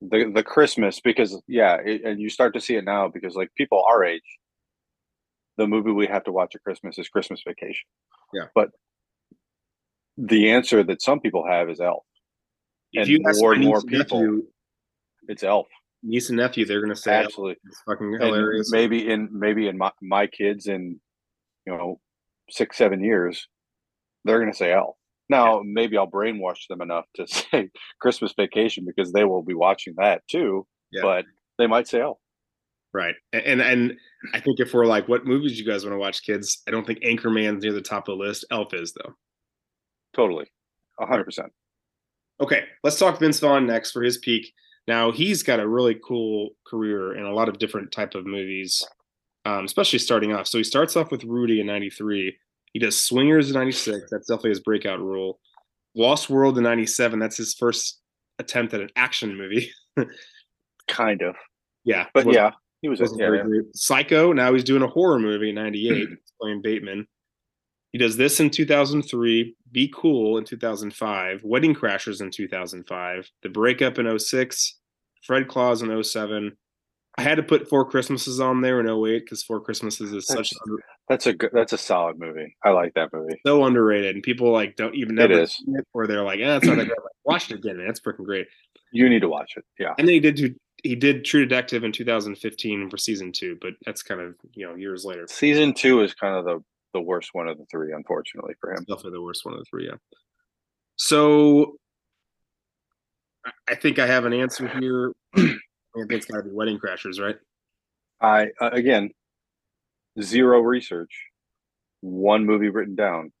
the the the Christmas because yeah, it, and you start to see it now because like people our age, the movie we have to watch at Christmas is Christmas Vacation. Yeah. but the answer that some people have is Elf. if and you ask more and more people- nephew, It's Elf. niece and nephew, they're going to say Elf. Absolutely. It's fucking And hilarious. maybe in maybe in my, my kids in you know six seven years, they're gonna say Elf. Now, maybe I'll brainwash them enough to say Christmas Vacation because they will be watching that too. Yeah. But they might say, "Oh, Right. And and I think if we're like, what movies you guys want to watch, kids? I don't think Anchorman's near the top of the list. Elf is though. totally, a hundred percent." Okay, let's talk Vince Vaughn next for his peak. Now he's got a really cool career in a lot of different type of movies, um, especially starting off. So he starts off with Rudy in '93. He does Swingers in '96. That's definitely his breakout role. Lost World in '97. That's his first attempt at an action movie. Kind of, yeah, but yeah, he was. wasn't Yeah, very yeah. Psycho. Now he's doing a horror movie in '98, playing Bateman. He does this in 2003, Be Cool in 2005, Wedding Crashers in 2005, The Breakup in 06, Fred Claus in 07. I had to put Four Christmases on there in 08 because Four Christmases is such That's- That's a good. That's a solid movie. I like that movie. so underrated, and people like don't even It never see it, or they're like, "Yeah, it's not that good." Like, Watch it again, man. It's freaking great. You need to watch it. Yeah, And then he did do, he did True Detective in 2015 for season two, but that's kind of you know years later. season two is kind of the the worst one of the three, unfortunately for him. Definitely the worst one of the three, yeah. So I- think I have an answer here. I think it's gotta be Wedding Crashers, right? I uh, again, zero research, one movie written down,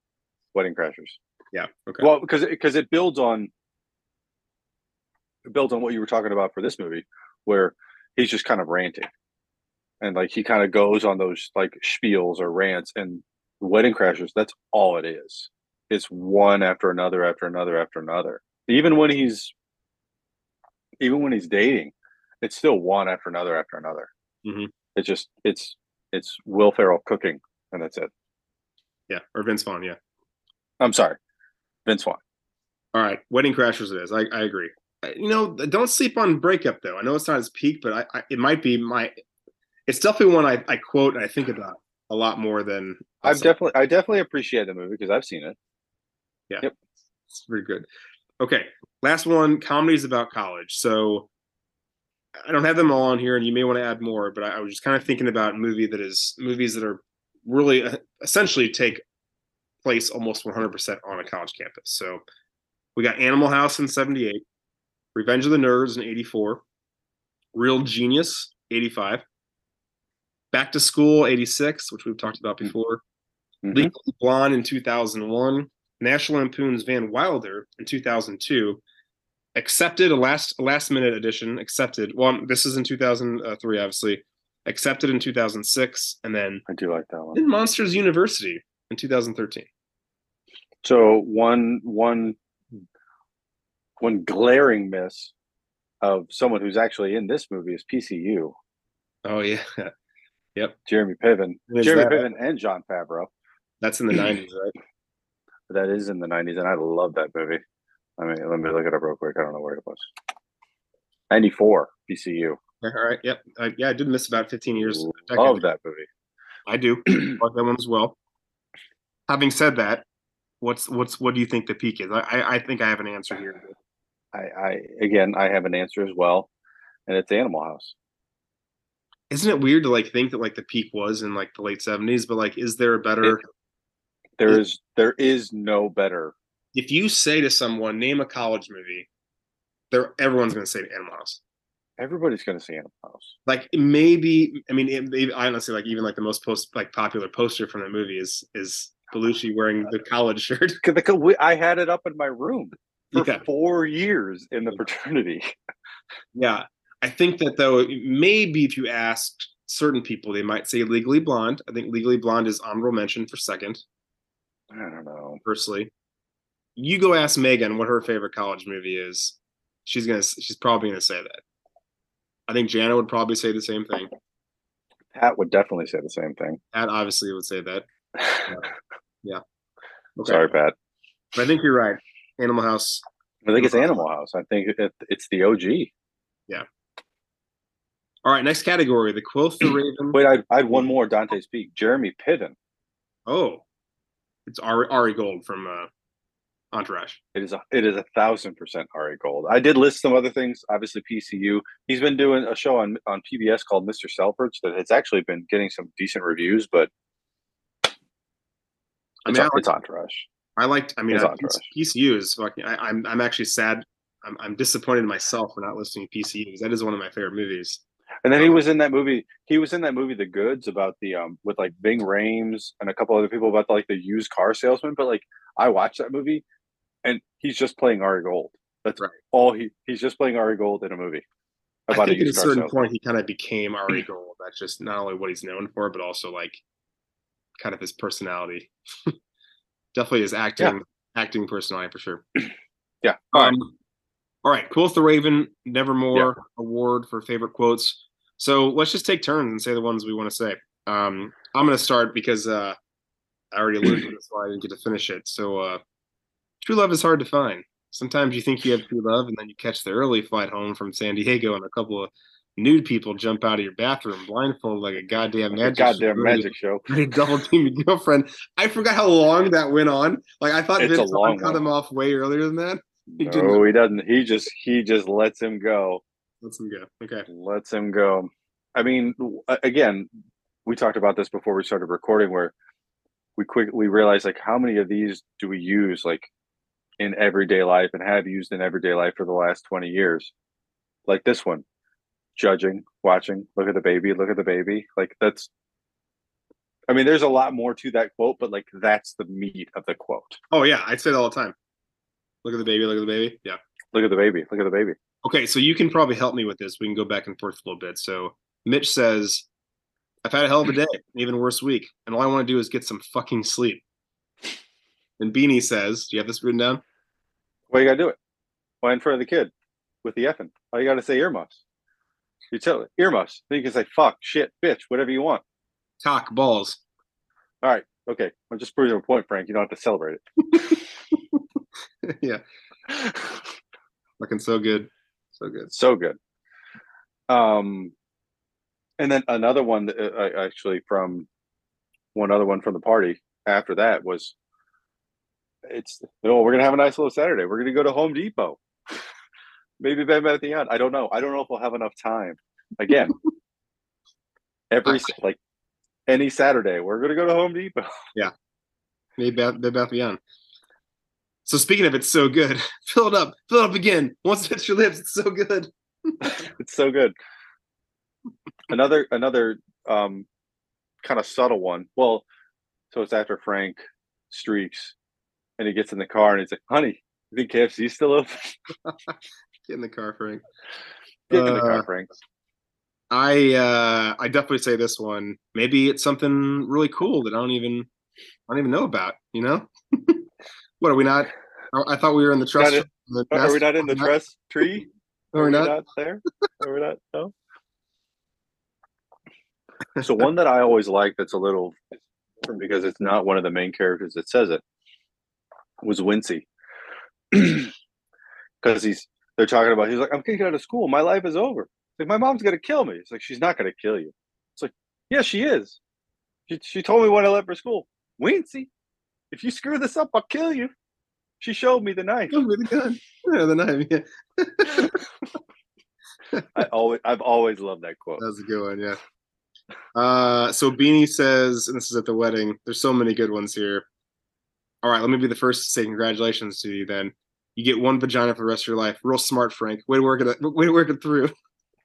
Wedding Crashers. Yeah. Okay. Well, because because it builds on it builds on what you were talking about for this movie, where he's just kind of ranting, and like he kind of goes on those like spiels or rants. And Wedding Crashers, that's all it is. It's one after another after another after another. Even when he's even when he's dating, it's still one after another after another. Mhm. It's just it's it's Will Ferrell cooking, and that's it. yeah. Or Vince Vaughn, yeah. I'm sorry, Vince Vaughn. All right. Wedding Crashers it is. I, I agree. You know, don't sleep on Breakup though. I know it's not his peak, but I, I it might be my it's definitely one I, I quote and I think about a lot more than I've definitely I definitely appreciate the movie because I've seen it. Yeah. It's pretty good. Okay, last one. Comedies about college. So I don't have them all on here, and you may want to add more. But I, I was just kind of thinking about movie that is movies that are really uh, essentially take place almost 100% on a college campus. So we got Animal House in '78, Revenge of the Nerds in '84, Real Genius '85, Back to School '86, which we've talked about before. Mhm. Legally Blonde in 2001, National Lampoon's Van Wilder in 2002, accepted a last a last minute edition, accepted. Well, this is in 2003, obviously. Accepted in 2006, and then I do like that one. in Monsters University in 2013. So one one one glaring miss of someone who's actually in this movie is PCU, Oh yeah, yep. Jeremy Piven, Jeremy that- Piven, and Jon Favreau. that's in the 90s, right? That is in the '90s, and I love that movie. I mean, let me look it up real quick. I don't know where it was. '94 PCU. All right, yep, I, yeah, I did miss about 15 years. a decade Love that movie. I do like that one as well. Having said that, what's what's what do you think the peak is? I I, I think I have an answer here. I, I again, I have an answer as well, and it's Animal House. Isn't it weird to like think that like the peak was in like the late 70s, but like is there a better There is there is no better. if you say to someone, name a college movie, they're everyone's gonna say Animal House. Everybody's going to say Animal House. Like maybe I mean it, maybe, I honestly like even like the most post like popular poster from the movie is is Belushi wearing the college shirt. I had it up in my room for Yeah. four years in the fraternity. Yeah. I think that though, maybe if you asked certain people, they might say Legally Blonde. I think Legally Blonde is honorable mention for second, I don't know. personally. You go ask Megan what her favorite college movie is. She's gonna she's probably gonna say that. I think Jana would probably say the same thing. Pat would definitely say the same thing. Pat obviously would say that. Okay. Sorry, Pat. But I think you're right. Animal House. I think it's Animal House. I think it, it's the OG. Yeah. All right, next category, the Quoth the Raven. Wait, I, I had one more Dante's Peak. Jeremy Piven. Oh, it's Ari, Ari Gold from uh, Entourage. It is a it is a thousand percent Ari Gold. I did list some other things. Obviously, PCU. He's been doing a show on on PBS called Mr. Selfridge that has actually been getting some decent reviews, but I it's, I it's Entourage. I liked. I mean, I. PCU is fucking. I, I'm I'm actually sad. I'm I'm disappointed in myself for not listening to PCU because that is one of my favorite movies. And then he was in that movie. He was in that movie, The Goods, about the um with like Ving Rhames and a couple other people about the, like the used car salesman. But like, I watched that movie, and he's just playing Ari Gold. That's Right. all he. He's just playing Ari Gold in a movie I think at a certain salesman. point he kind of became Ari Gold. That's just not only what he's known for, but also like kind of his personality. Definitely his acting acting personality for sure. Yeah. All right. Um, all right. Quoth the Raven, Nevermore award for favorite quotes. So let's just take turns and say the ones we want to say. Um, I'm going to start because uh, I already alluded to this, why I didn't get to finish it. So, uh, true love is hard to find. Sometimes you think you have true love, and then you catch the early flight home from San Diego, and a couple of nude people jump out of your bathroom blindfolded like a goddamn Like a magic. goddamn show. magic show. Double team your girlfriend. I forgot how long that went on. Like I thought It's a Vince cut him off way earlier than that. He No, he doesn't. He just he just lets him go. Let's him go. Okay. lets him go. I mean, again, we talked about this before we started recording, where we quickly realized like how many of these do we use like in everyday life and have used in everyday life for the last twenty years, like this one, judging, watching, look at the baby, look at the baby, like that's. I mean, there's a lot more to that quote, but like that's the meat of the quote. Oh yeah, I say that all the time. Look at the baby. Look at the baby. Yeah. Look at the baby, look at the baby. Okay, so you can probably help me with this. We can go back and forth a little bit. So Mitch says, I've had a hell of a day, an even worse week, and all I want to do is get some fucking sleep. And Beanie says, Do you have this written down? Why you gotta do it? Why in front of the kid with the effing? All you gotta say earmuffs. You tell earmuffs. Then you can say fuck, shit, bitch, whatever you want. Cock balls. All right, okay. I'm just proving a point, Frank. You don't have to celebrate it. yeah, looking so good. So good. so good. Um, and then another one that, uh, I- actually from one other one from the party after that was, it's oh we're gonna have a nice little Saturday. We're gonna go to Home Depot. Maybe Ben Bath Beyond. I don't know. I don't know if we'll have enough time. Again, every like any Saturday, we're gonna go to Home Depot. Yeah, maybe Beth, Bed Bath Beyond. So speaking of it's so good, fill it up, fill it up again. Once it hits your lips, it's so good. it's so good. Another another um kind of subtle one. Well, so it's after Frank streaks and he gets in the car and he's like, honey, you think KFC's still open? Get in the car, Frank. Get in the Uh, car, Frank. I uh I definitely say this one. Maybe it's something really cool that I don't even I don't even know about. You know, what are we not? I- I thought we were in the trust. Not the Are we not in the Are trust tree? Are we Are not? there? Are we not? No. So one that I always like that's a little different because it's not one of the main characters that says it was Weensie. Because he's they're talking about he's like, I'm kicking out of school. My life is over. Like my mom's gonna kill me. It's like she's not gonna kill you. It's like, yeah, she is. She she told me when I left for school. Weensie, if you screw this up, I'll kill you. She showed me the knife. Oh, with the gun. Yeah, the knife. Yeah, I always I've always loved that quote. that's a good one. Yeah. Uh, so Beanie says, and this is at the wedding. There's so many good ones here. All right, let me be the first to say congratulations to you. Then you get one vagina for the rest of your life. Real smart, Frank. Way to work it. Way to work it through.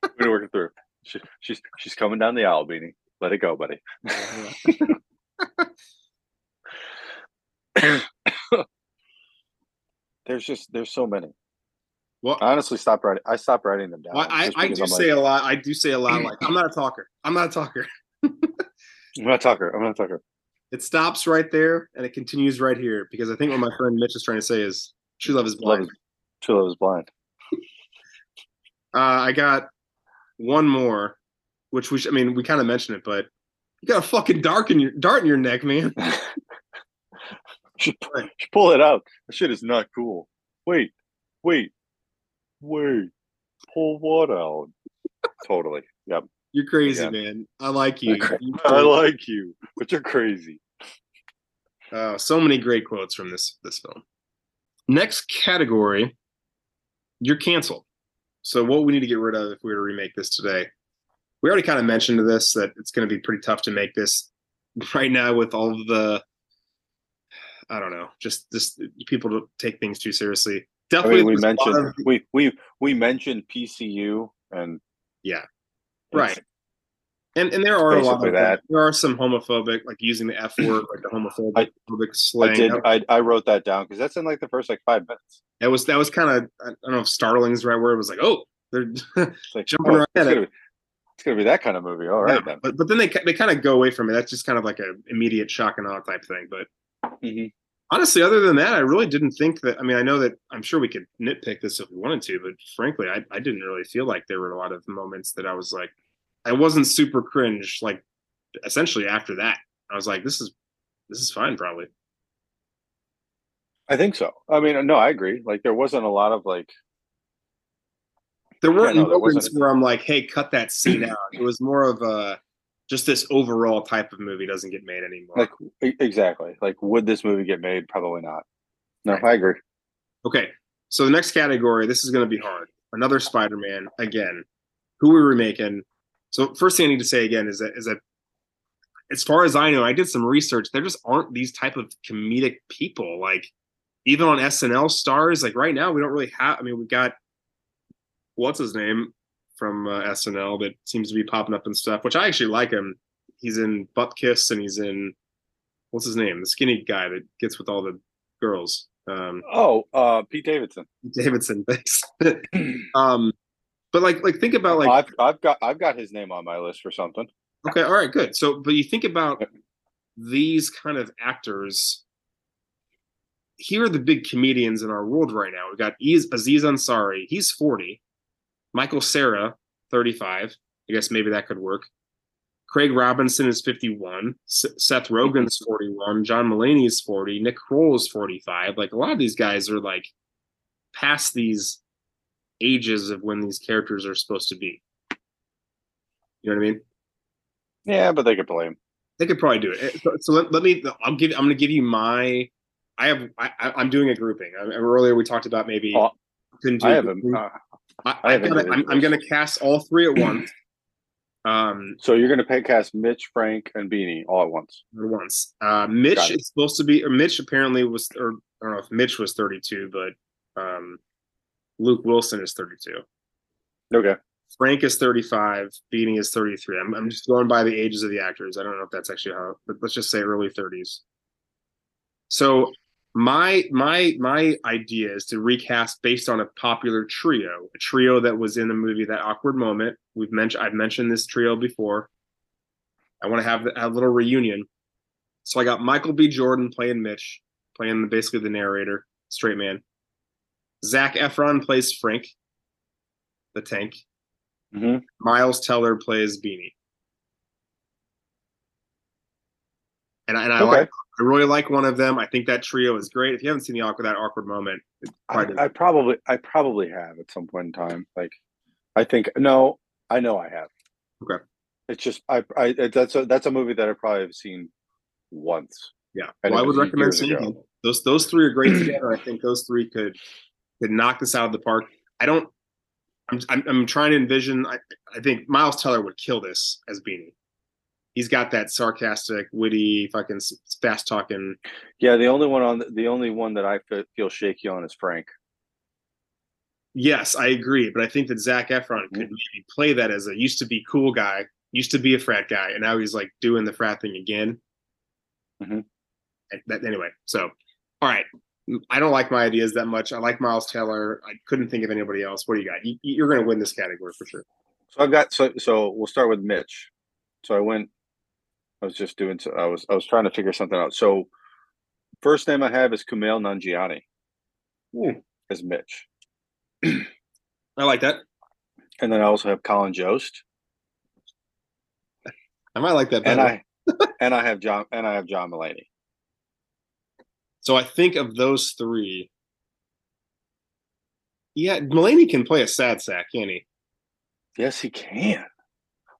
We're working through. She, she's she's coming down the aisle, Beanie. Let it go, buddy. There's just there's so many. Well, I honestly stopped writing. I stopped writing them down. Well, I, I do I'm say like, a lot. I do say a lot. Like I'm not a talker. I'm not a talker. I'm not a talker. I'm not a talker. It stops right there and it continues right here because I think what my friend Mitch is trying to say is true love is Love blind. is, true love is blind. Uh, I got one more, which we sh- I mean we kind of mentioned it, but you got a fucking dark in your dart in your neck, man. Should, should pull it out. That shit is not cool. Wait, wait, wait. Pull what out? totally. Yep. You're crazy, Yeah. man. I like you. You I like you, but you're crazy. Uh, so many great quotes from this this film. Next category, you're canceled. So what we need to get rid of if we were to remake this today? We already kind of mentioned this that it's going to be pretty tough to make this right now with all of the I don't know, just just people to take things too seriously. I Definitely, mean, we there's a lot mentioned of- we we we mentioned PCU and Yeah. right. And and there are a lot of that. there are some homophobic, like using the F word, like the homophobic I- phobic I did. I I wrote that down because that's in like the first like five minutes. that was that was kind of I don't know if startling is the right word. It was like, oh, they're like Jumping oh, right it's at it. gonna, be, it's gonna be that kind of movie. All right Yeah, but but then they they kind of go away from it. That's just kind of like a immediate shock and awe type thing. But then. Mhm. honestly, other than that, I really didn't think that. I mean, I know that I'm sure we could nitpick this if we wanted to, but frankly, I I didn't really feel like there were a lot of moments that I was like, I wasn't super cringe. Like essentially after that, I was like, this is this is fine, probably. I think so. I mean, no, I agree. Like there wasn't a lot of like There weren't no, there moments where I'm like, hey, cut that scene out. It was more of a just this overall type of movie doesn't get made anymore. like exactly like would this movie get made? Probably not. No, Right. I agree. Okay, so the next category, this is going to be hard. Another Spider-Man again. Who are we remaking? So first thing I need to say again is that is that as far as I know, I did some research. There just aren't these type of comedic people. Like even on SNL stars, like right now we don't really have. I mean, we got what's his name from uh, SNL that seems to be popping up and stuff, which I actually like him. He's in Bupkis and he's in what's his name, the skinny guy that gets with all the girls. Um, Oh, uh, Pete Davidson. Davidson, thanks. um, but like, like think about like, I've I've got I've got his name on my list for something. okay, all right, good. So, but you think about these kind of actors. Here are the big comedians in our world right now. We've got Aziz Aziz Ansari. He's forty. Michael Cera, thirty-five. I guess maybe that could work. Craig Robinson is 51. S- Seth Rogen's 41. John Mulaney is 40. Nick Kroll is 45. Like a lot of these guys are like past these ages of when these characters are supposed to be. You know what I mean? Yeah, but they could play him. They could probably do it. So, so let, let me. I'll give. I'm going to give you my. I have. I, I- I'm doing a grouping. I, earlier we talked about maybe. Oh, couldn't do I a have grouping. Uh, I, I have gotta, I'm, I'm going to cast all three at once. Um, so you're gonna pay cast Mitch, Frank, and Beanie all at once. at once. Uh, Mitch is supposed to be, or Mitch apparently was, or I don't know if Mitch was 32, but um, Luke Wilson is 32. Okay. Frank is 35. Beanie is 33. I'm, I'm just going by the ages of the actors. I don't know if that's actually how, but let's just say early 30s. So my my my idea is to recast based on a popular trio, a trio that was in the movie That Awkward Moment. We've mentioned I've mentioned this trio before. I want to have a little reunion. So I got Michael B. Jordan playing Mitch, playing basically the narrator, straight man. Zac Efron plays Frank, the tank. hmm Miles Teller plays Beanie. And I, and I Okay. like I really like one of them. I think that trio is great. If you haven't seen the awkward that awkward moment, I, probably I probably I probably have at some point in time. Like, I think no, I know I have. Okay. It's just I I that's a that's a movie that I probably have seen once. yeah. Well, I would recommend seeing ago. Those those three are great together. I think those three could could knock this out of the park. I don't. I'm I'm, I'm trying to envision. I I think Miles Teller would kill this as Beanie. He's got that sarcastic, witty, fucking fast talking. Yeah, the only one on the, the only one that I feel shaky on is Frank. Yes, I agree, but I think that Zac Efron Mm-hmm. could maybe play that as a used to be cool guy, used to be a frat guy, and now he's like doing the frat thing again. Mhm. That, anyway, so all right, I don't like my ideas that much. I like Miles Teller. I couldn't think of anybody else. What do you got? You, you're going to win this category for sure. So I've got so so we'll start with Mitch. So I went. I was just doing. so- I was I was trying to figure something out. So first name I have is Kumail Nanjiani Ooh, as Mitch, I like that. and then I also have Colin Jost, I might like that better. and. I and I have John and I have John Mulaney. So I think of those three. Yeah, Mulaney can play a sad sack, can he? Yes, he can.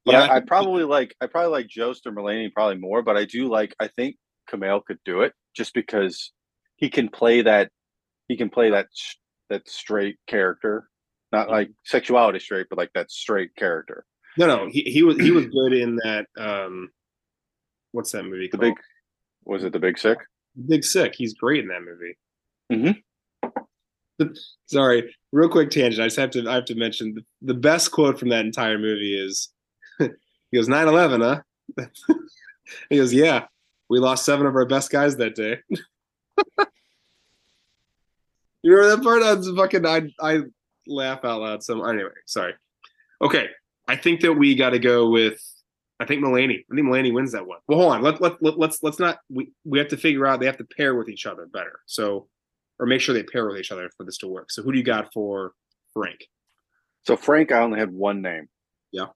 But Yeah, I, I probably like I probably like Jost or Mulaney probably more, but I do like I think Kumail could do it just because he can play that he can play that that straight character, not Mm-hmm. like sexuality straight, but like that straight character. No, no, he, he was he was good in that. um What's that movie The called? big was it the Big Sick? Big Sick. He's great in that movie. Mhm. Sorry, real quick tangent. I just have to I have to mention the, the best quote from that entire movie is he goes 9-11, huh? he goes, Yeah, we lost seven of our best guys that day. you remember that part? I was fucking I I laugh out loud. So anyway, sorry. Okay. I think that we gotta go with I think Mulaney. I think Mulaney wins that one. Well, hold on. Let, let, let, let's let's not. We, we have to figure out they have to pair with each other better. So, or make sure they pair with each other for this to work. So, who do you got for Frank? So Frank, I only had one name. Yeah.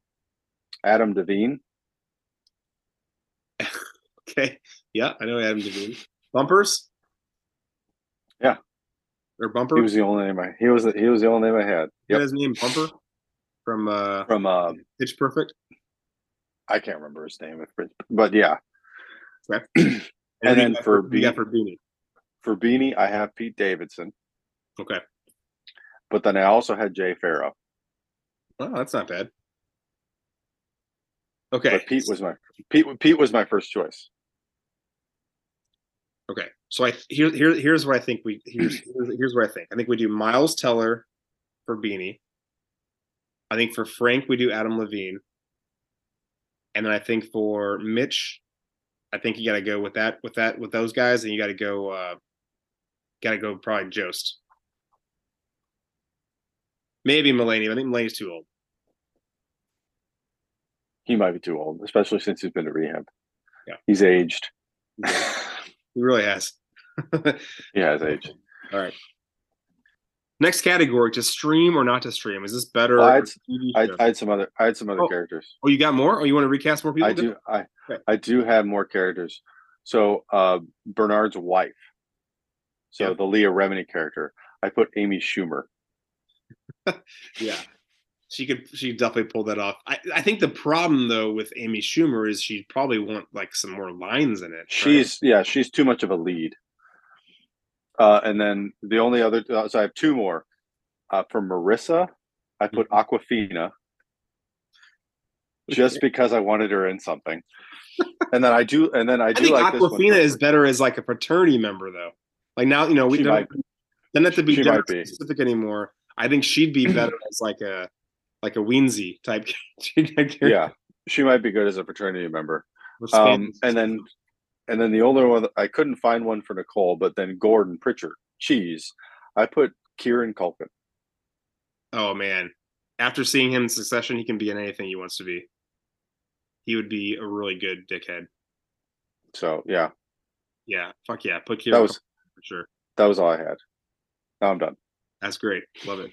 Adam Devine. Okay. Yeah, I know Adam Devine. Bumpers. Yeah. Or Bumper. He was the only name I. He was the, he was the only name I had. Yep. His name Bumper from uh, From uh Pitch Perfect. I can't remember his name, but yeah. Okay. And then for Be- for Beanie. For Beanie, I have Pete Davidson, Okay. but then I also had Jay Pharoah. Oh, that's not bad. Okay. But Pete was my Pete. Pete was my first choice. Okay, so I here here here's what I think we here's here's, here's what I think. I think we do Miles Teller for Beanie. I think for Frank we do Adam Levine, and then I think for Mitch, I think you got to go with that with that with those guys, and you got to go uh got to go probably Jost. Maybe Mulaney. I think Mulaney's too old. He might be too old, especially since he's been to rehab. Yeah. He's aged. He really has. he has aged. All right. Next category: to stream or not to stream. Is this better? Well, I had- I. I had some other. I had some other Oh. characters. oh, you got more? Oh, you want to recast more people? I do. I Okay. I do have more characters. So uh, Bernard's wife. So Yeah. the Leah Remini character. I put Amy Schumer. Yeah. She could she definitely pulled that off. I, I think the problem though with Amy Schumer is she'd probably want like some more lines in it. right? She's yeah, she's too much of a lead. Uh, and then the only other, uh, so I have two more. Uh, for Marissa, I put Mm-hmm. Awkwafina, just because I wanted her in something. And then I do, and then I I do think like this Awkwafina is better as like a fraternity member though. Like now, you know, we She don't, don't have to be she gender might be. specific anymore. I think she'd be better as like a like a Weensie type yeah, she might be good as a fraternity member. Um, and then, and then the only one I couldn't find one for Nicole, but then Gordon Pritchard, cheese. I put Kieran Culkin. oh man, after seeing him in Succession, he can be in anything he wants to be. He would be a really good dickhead. So yeah, Yeah, fuck yeah, put Kieran that was for sure. that was all I had. Now I'm done. That's great. Love it.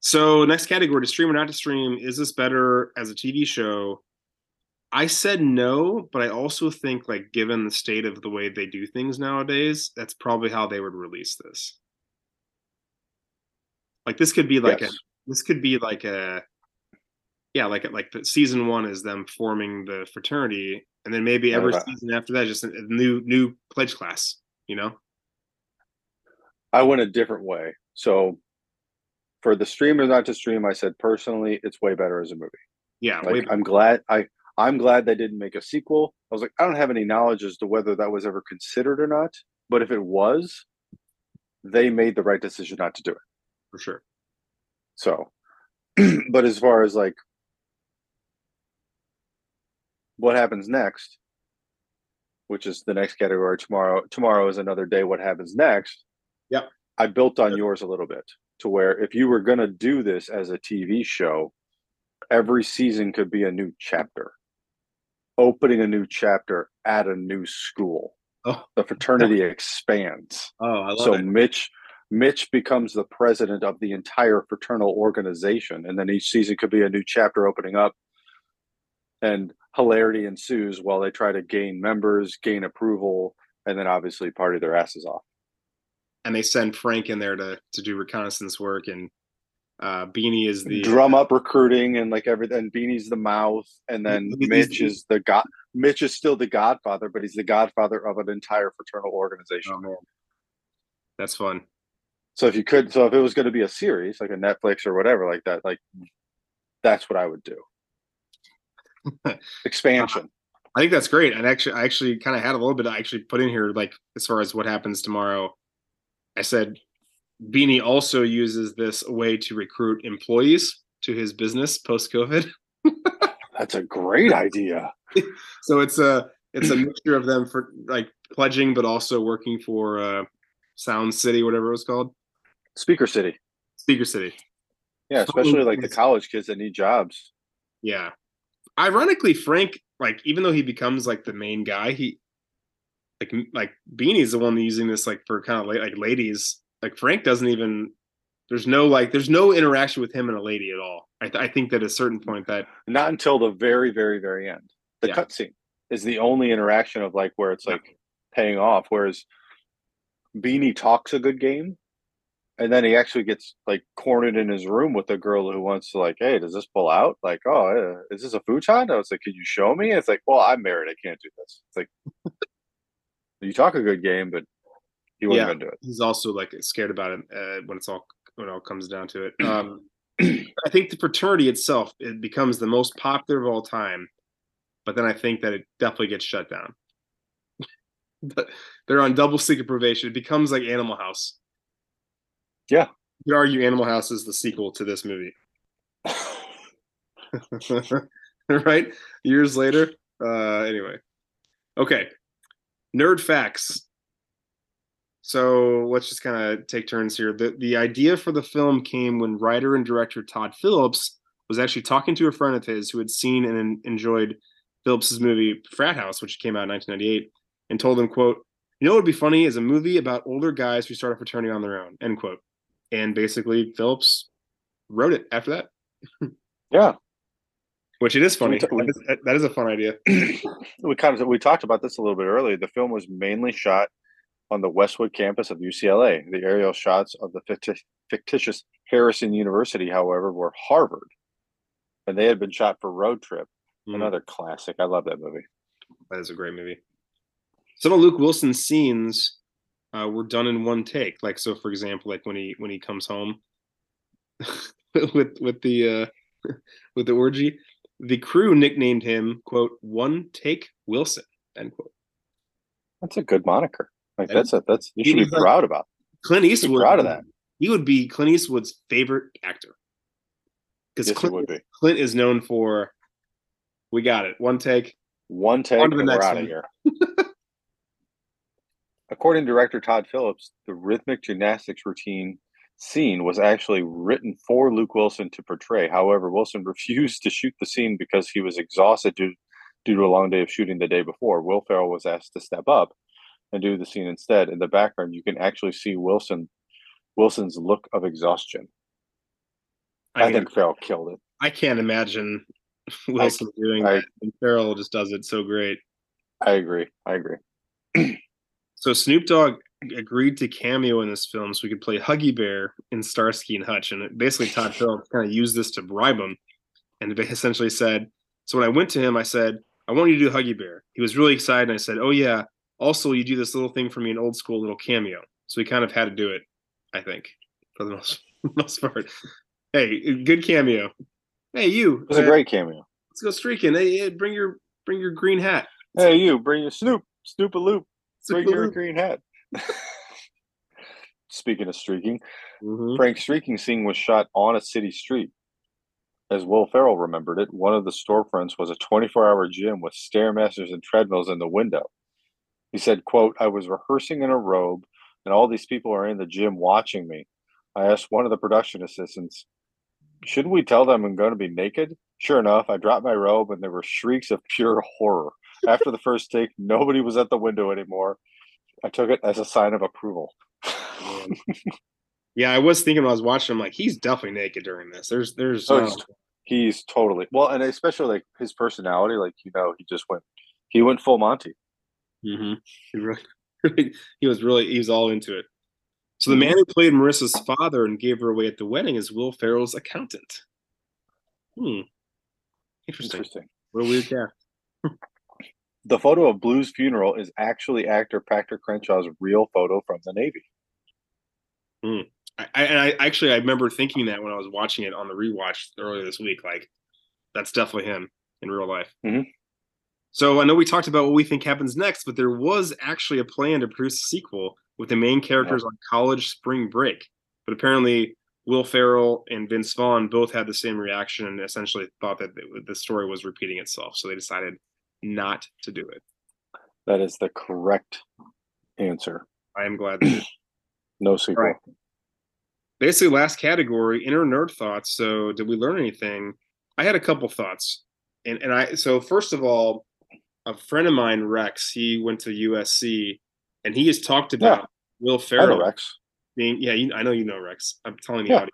So next category to stream or not to stream. Is this better as a TV show? I said no, but I also think like given the state of the way they do things nowadays, that's probably how they would release this. Like this could be like Yes. a this could be like a yeah, like like the season one is them forming the fraternity, and then maybe every season after that, just a, a new new pledge class. You know? I went a different way. So for the stream or not to stream, I said personally, it's way better as a movie. Yeah. Like I'm glad I I'm glad they didn't make a sequel. I was like, I don't have any knowledge as to whether that was ever considered or not. But if it was, they made the right decision not to do it. for sure. So, but as far as like what happens next, which is the next category tomorrow, tomorrow is another day. What happens next? Yep. I built on Yep. yours a little bit to where if you were going to do this as a TV show, every season could be a new chapter, opening a new chapter at a new school. Oh. The fraternity expands Oh, I love so it. So Mitch Mitch becomes the president of the entire fraternal organization, and then each season could be a new chapter opening up, and hilarity ensues while they try to gain members, gain approval, and then obviously party their asses off. and they send Frank in there to to do reconnaissance work, and uh, Beanie is the Drum up recruiting and like everything. Beanie's the mouth, and then Mitch is the god. Mitch is still the godfather, but he's the godfather of an entire fraternal organization. Oh man, that's fun. So if you could, so if it was going to be a series like a Netflix or whatever like that, like that's what I would do. Expansion. I think that's great. And actually, I actually kind of had a little bit. I actually put in here like as far as what happens tomorrow. I said Beanie also uses this way to recruit employees to his business post COVID. That's a great idea. so it's a it's a mixture of them for like pledging, but also working for uh, Sound City, whatever it was called. Speaker City. Speaker City. Yeah, especially like the college kids that need jobs. Yeah. Ironically, Frank, like even though he becomes like the main guy, he like like Beanie's the one using this like for kind of like ladies. Like Frank doesn't even. There's no like there's no interaction with him and a lady at all. I, th- I think that at a certain point that not until the very very very end. The Yeah. cutscene is the only interaction of like where it's like paying off. Whereas Beanie talks a good game, and then he actually gets like cornered in his room with a girl who wants to like, hey, does this pull out? Like, oh, uh, is this a futon? I was like, could you show me? It's like, well, I'm married, I can't do this. It's like, you talk a good game, but he wasn't Yeah. gonna do it. he's also like scared about it uh, when it's all when it all comes down to it. Um, I think the fraternity itself it becomes the most popular of all time, but then I think that it definitely gets shut down. but they're on double secret probation. It becomes like Animal House. Yeah. You could argue Animal House is the sequel to this movie, right? Years later. Uh, anyway, okay. Nerd facts. So let's just kind of take turns here. The the idea for the film came when writer and director Todd Phillips was actually talking to a friend of his who had seen and enjoyed Phillips's movie Frat House, which came out in 1998, and told him, "quote You know what would be funny is a movie about older guys who start a fraternity on their own." End quote. And basically, Phillips wrote it after that, yeah, which it is funny. T- That is, that is a fun idea. we kind of we talked about this a little bit earlier. The film was mainly shot on the Westwood campus of UCLA. The aerial shots of the fictitious Harrison University, however, were Harvard, and they had been shot for Road Trip, Mm. another classic. I love that movie. That is a great movie. Some of Luke Wilson's scenes uh, were done in one take. Like so, for example, like when he when he comes home with with the uh, with the orgy, the crew nicknamed him "quote One Take Wilson." End quote. That's a good moniker. Like that's a that's you should be like- proud about. Clint Eastwood. proud of that. He would be Clint Eastwood's favorite actor because Yes, Clint, be Clint is known for. We got it. One take. one take On to the and we're out of here. According to director Todd Phillips, the rhythmic gymnastics routine scene was actually written for Luke Wilson to portray. However, Wilson refused to shoot the scene because he was exhausted due, due to a long day of shooting the day before. Will Ferrell was asked to step up and do the scene instead. In the background, you can actually see Wilson Wilson's look of exhaustion. I, I, mean, think Ferrell killed it. I can't imagine Wilson doing I- that. And Ferrell just does it so great. I agree. I agree. So Snoop Dogg agreed to cameo in this film so we could play Huggy Bear in Starsky and Hutch. And basically, Todd Phillips kind of used this to bribe him. And essentially said, So when I went to him, I said, I want you to do Huggy Bear. He was really excited. And I said, Oh, yeah. Also, you do this little thing for me, an old school little cameo. So we kind of had to do it, I think, for the most, most part. Hey, good cameo. Hey, you. It was a uh, great cameo. Let's go streaking. Hey, hey, bring your bring your green hat. Hey, you bring your Snoop, Snoop a loop, bring your green hat. Speaking of streaking, Frank's streaking scene was shot on a city street. As Will Ferrell remembered it, one of the storefronts was a 24-hour gym with stairmasters and treadmills in the window. He said, quote, I was rehearsing in a robe and all these people are in the gym watching me. I asked one of the production assistants, shouldn't we tell them I'm going to be naked? Sure enough, I dropped my robe and there were shrieks of pure horror. After the first take, nobody was at the window anymore. I took it as a sign of approval. Yeah, I was thinking when I was watching. I'm like, he's definitely naked during this. There's, there's. Oh, uh, he's, he's totally well, and especially like his personality. Like you know, he just went, he went full Monty. Mhm. He really, he was really, he was all into it. So the man who played Marissa's father and gave her away at the wedding is Will Ferrell's accountant. Hmm. Interesting. Interesting. What a weird guy. The photo of Blue's funeral is actually actor Patrick Cranshaw's real photo from the Navy. I, I, and I actually I remember thinking that when I was watching it on the rewatch earlier this week. Like, that's definitely him in real life. Mhm. So I know we talked about what we think happens next, but there was actually a plan to produce a sequel with the main characters on college spring break. But apparently, Will Ferrell and Vince Vaughn both had the same reaction and essentially thought that the story was repeating itself. So they decided not to do it. That is the correct answer. I am glad. That no sequel. Right. Basically, last category, inner nerd thoughts. So, did we learn anything? I had a couple thoughts, and and I so first of all, a friend of mine, Rex, he went to USC, and he has talked about yeah. Will Ferrell. Rex. Being, yeah, you, I know you know Rex. I'm telling the yeah.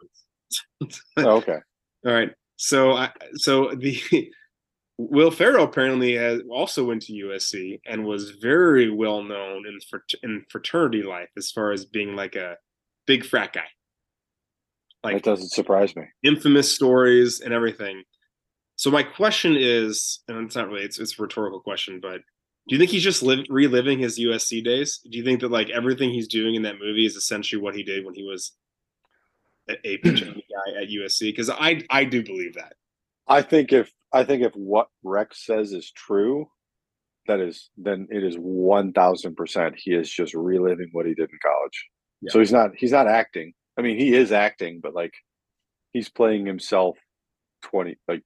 audience. oh, okay. All right. So, I, so the Will Ferrell apparently has also went to USC and was very well known in in fraternity life as far as being like a big frat guy. Like it doesn't surprise me. Infamous stories and everything. So my question is, and it's not really it's, it's a rhetorical question, but do you think he's just live, reliving his USC days? Do you think that like everything he's doing in that movie is essentially what he did when he was a, a guy at USC? Because I I do believe that. I think if I think if what Rex says is true, that is then it is one thousand percent he is just reliving what he did in college. Yeah. So he's not he's not acting. I mean, he is acting, but like he's playing himself twenty like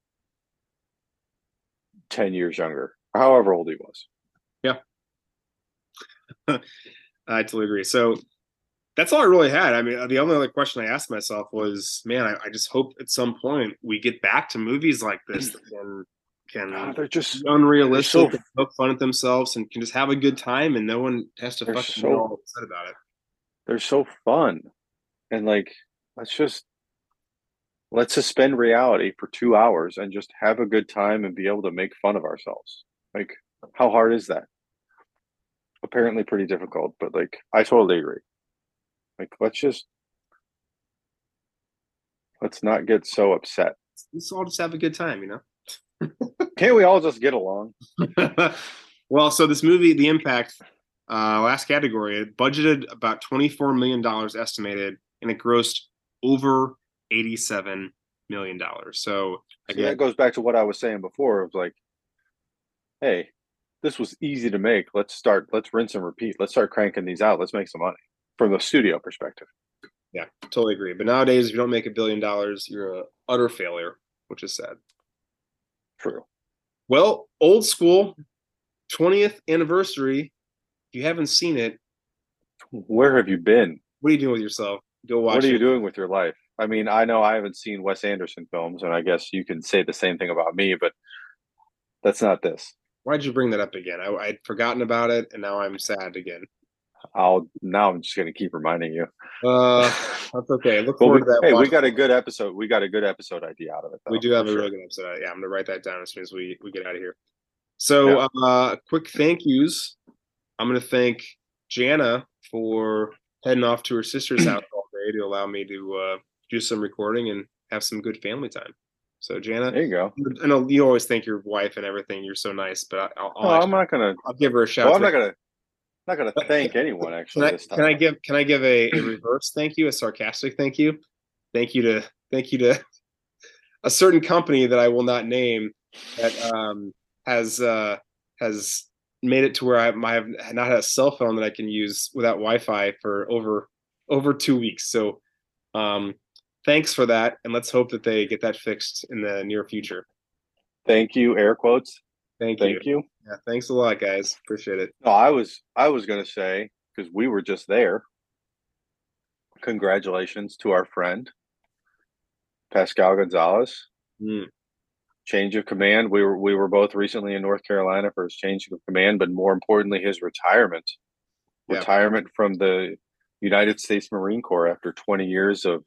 10 years younger, however old he was. Yeah. I totally agree. So that's all I really had. I mean, the only other question I asked myself was, man, I, I just hope at some point we get back to movies like this that can can oh, they're just unrealistic, they're so, poke fun at themselves, and can just have a good time, and no one has to fucking so, be all upset about it. They're so fun, and like let's just let's suspend reality for two hours and just have a good time and be able to make fun of ourselves. Like, how hard is that? Apparently, pretty difficult, but like, I totally agree. Like, let's just let's not get so upset. Let's all just have a good time, you know. Can't we all just get along? well, so this movie, The Impact, uh, last category, it budgeted about twenty-four million dollars estimated, and it grossed over 87 million dollars. So again, that goes back to what I was saying before. Of like, hey, this was easy to make. Let's start. Let's rinse and repeat. Let's start cranking these out. Let's make some money from the studio perspective. Yeah, totally agree. But nowadays, if you don't make a billion dollars, you're a utter failure, which is sad. True. Well, old school, 20th anniversary. If you haven't seen it, where have you been? What are you doing with yourself? Go watch. What are it. you doing with your life? I mean, I know I haven't seen Wes Anderson films, and I guess you can say the same thing about me, but that's not this. Why'd you bring that up again? I, I'd forgotten about it, and now I'm sad again. I'll now. I'm just going to keep reminding you. Uh, that's okay. Look forward we, to that. Hey, we got a good episode. We got a good episode idea out of it. Though, we do have a sure. really good episode. Yeah, I'm going to write that down as soon as we we get out of here. So, yeah. uh, quick thank yous. I'm going to thank Jana for heading off to her sister's house all day to allow me to uh, do some recording and have some good family time. So Jana, there you go. I know you always thank your wife and everything. You're so nice, but I'll, I'll oh, I'm not gonna. I'll give her a shout. Well, I'm not gonna. Not gonna thank anyone actually. Can I, can I give Can I give a, a reverse thank you, a sarcastic thank you? Thank you to thank you to a certain company that I will not name that um, has uh, has made it to where I have not had a cell phone that I can use without Wi-Fi for over over two weeks. So um, thanks for that, and let's hope that they get that fixed in the near future. Thank you, air quotes. Thank, Thank you. you. Yeah, thanks a lot, guys. Appreciate it. No, I was I was gonna say because we were just there. Congratulations to our friend Pascal Gonzalez. Mm. Change of command. We were we were both recently in North Carolina for his change of command, but more importantly, his retirement. Yeah. Retirement from the United States Marine Corps after 20 years of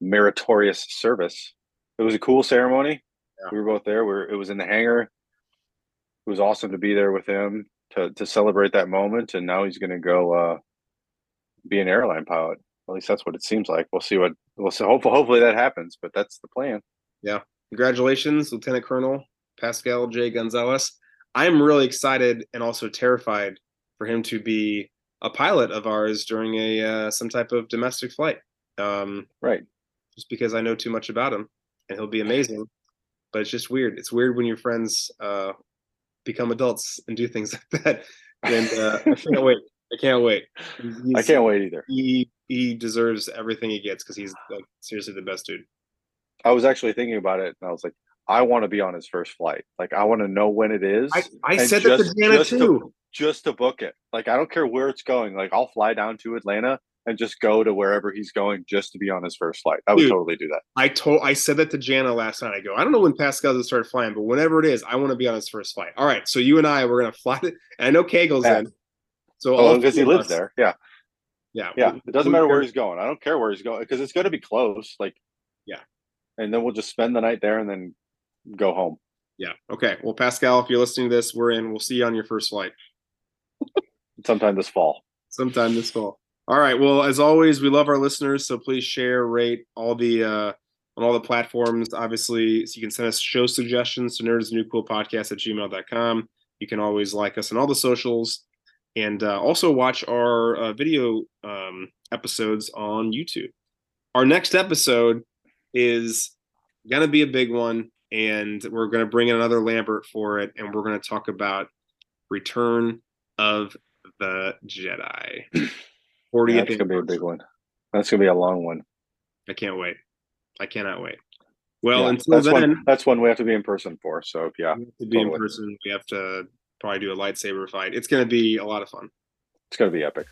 meritorious service. It was a cool ceremony. Yeah. We were both there. We were, it was in the hangar. It was awesome to be there with him to to celebrate that moment. And now he's going to go uh, be an airline pilot. At least that's what it seems like. We'll see what we'll see. Hopefully, hopefully that happens. But that's the plan. Yeah. Congratulations, Lieutenant Colonel Pascal J. Gonzalez. I'm really excited and also terrified for him to be a pilot of ours during a uh, some type of domestic flight. Um, right. Just because I know too much about him, and he'll be amazing. But it's just weird. It's weird when your friends uh, become adults and do things like that. And uh, I can't wait. I can't wait. I can't wait either. He he deserves everything he gets because he's like seriously the best dude. I was actually thinking about it, and I was like, I want to be on his first flight. Like, I want to know when it is. I, I said that to Jana just to- too. just to book it. Like I don't care where it's going. Like I'll fly down to Atlanta and just go to wherever he's going just to be on his first flight. I would Dude. totally do that. I told I said that to Jana last night. I go, I don't know when Pascal has started flying, but whenever it is, I want to be on his first flight. All right, so you and I we're gonna fly. And I know Kegel's Yeah. in. So Oh, all because he lives us- there. Yeah, Yeah, yeah. we- It doesn't matter where he's going. I don't care where he's going because it's going to be close. Like, Yeah. And then we'll just spend the night there and then go home. Yeah. Okay. Well, Pascal, if you're listening to this, we're in. We'll see you on your first flight sometime this fall. sometime this fall. All right. Well, as always, we love our listeners, so please share, rate all the uh on all the platforms. Obviously, so you can send us show suggestions to nerds new cool podcast at gmail.com. You can always like us on all the socials and uh, also watch our uh, video um, episodes on YouTube. Our next episode is gonna be a big one, and we're gonna bring in another Lambert for it, and we're gonna talk about Return of the Jedi. 40th That's gonna be a big one. That's gonna be a long one. I can't wait. I cannot wait. Well, Yeah, until that's then, one. That's one we have to be in person for. So yeah, we have to be in person. We have to probably do a lightsaber fight. It's going to be a lot of fun. it's gonna be epic.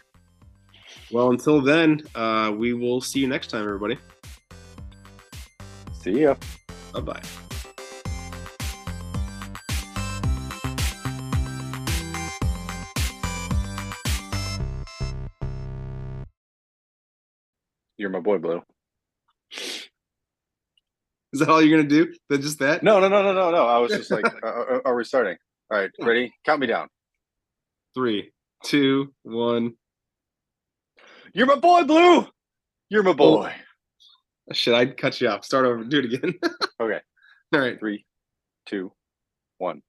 Well, until then, uh, we will see you next time, everybody. See ya. Bye bye. You're my boy, Blue. Is that all you're going to do? Then just that? No, no, no, no, no, no. I was just like, uh, uh, are we starting? All right, ready? Count me down. Three, two, one. You're my boy, Blue. You're my boy. Shit, I'd cut you off. Start over. Do it again. Okay, all right. three, two, one.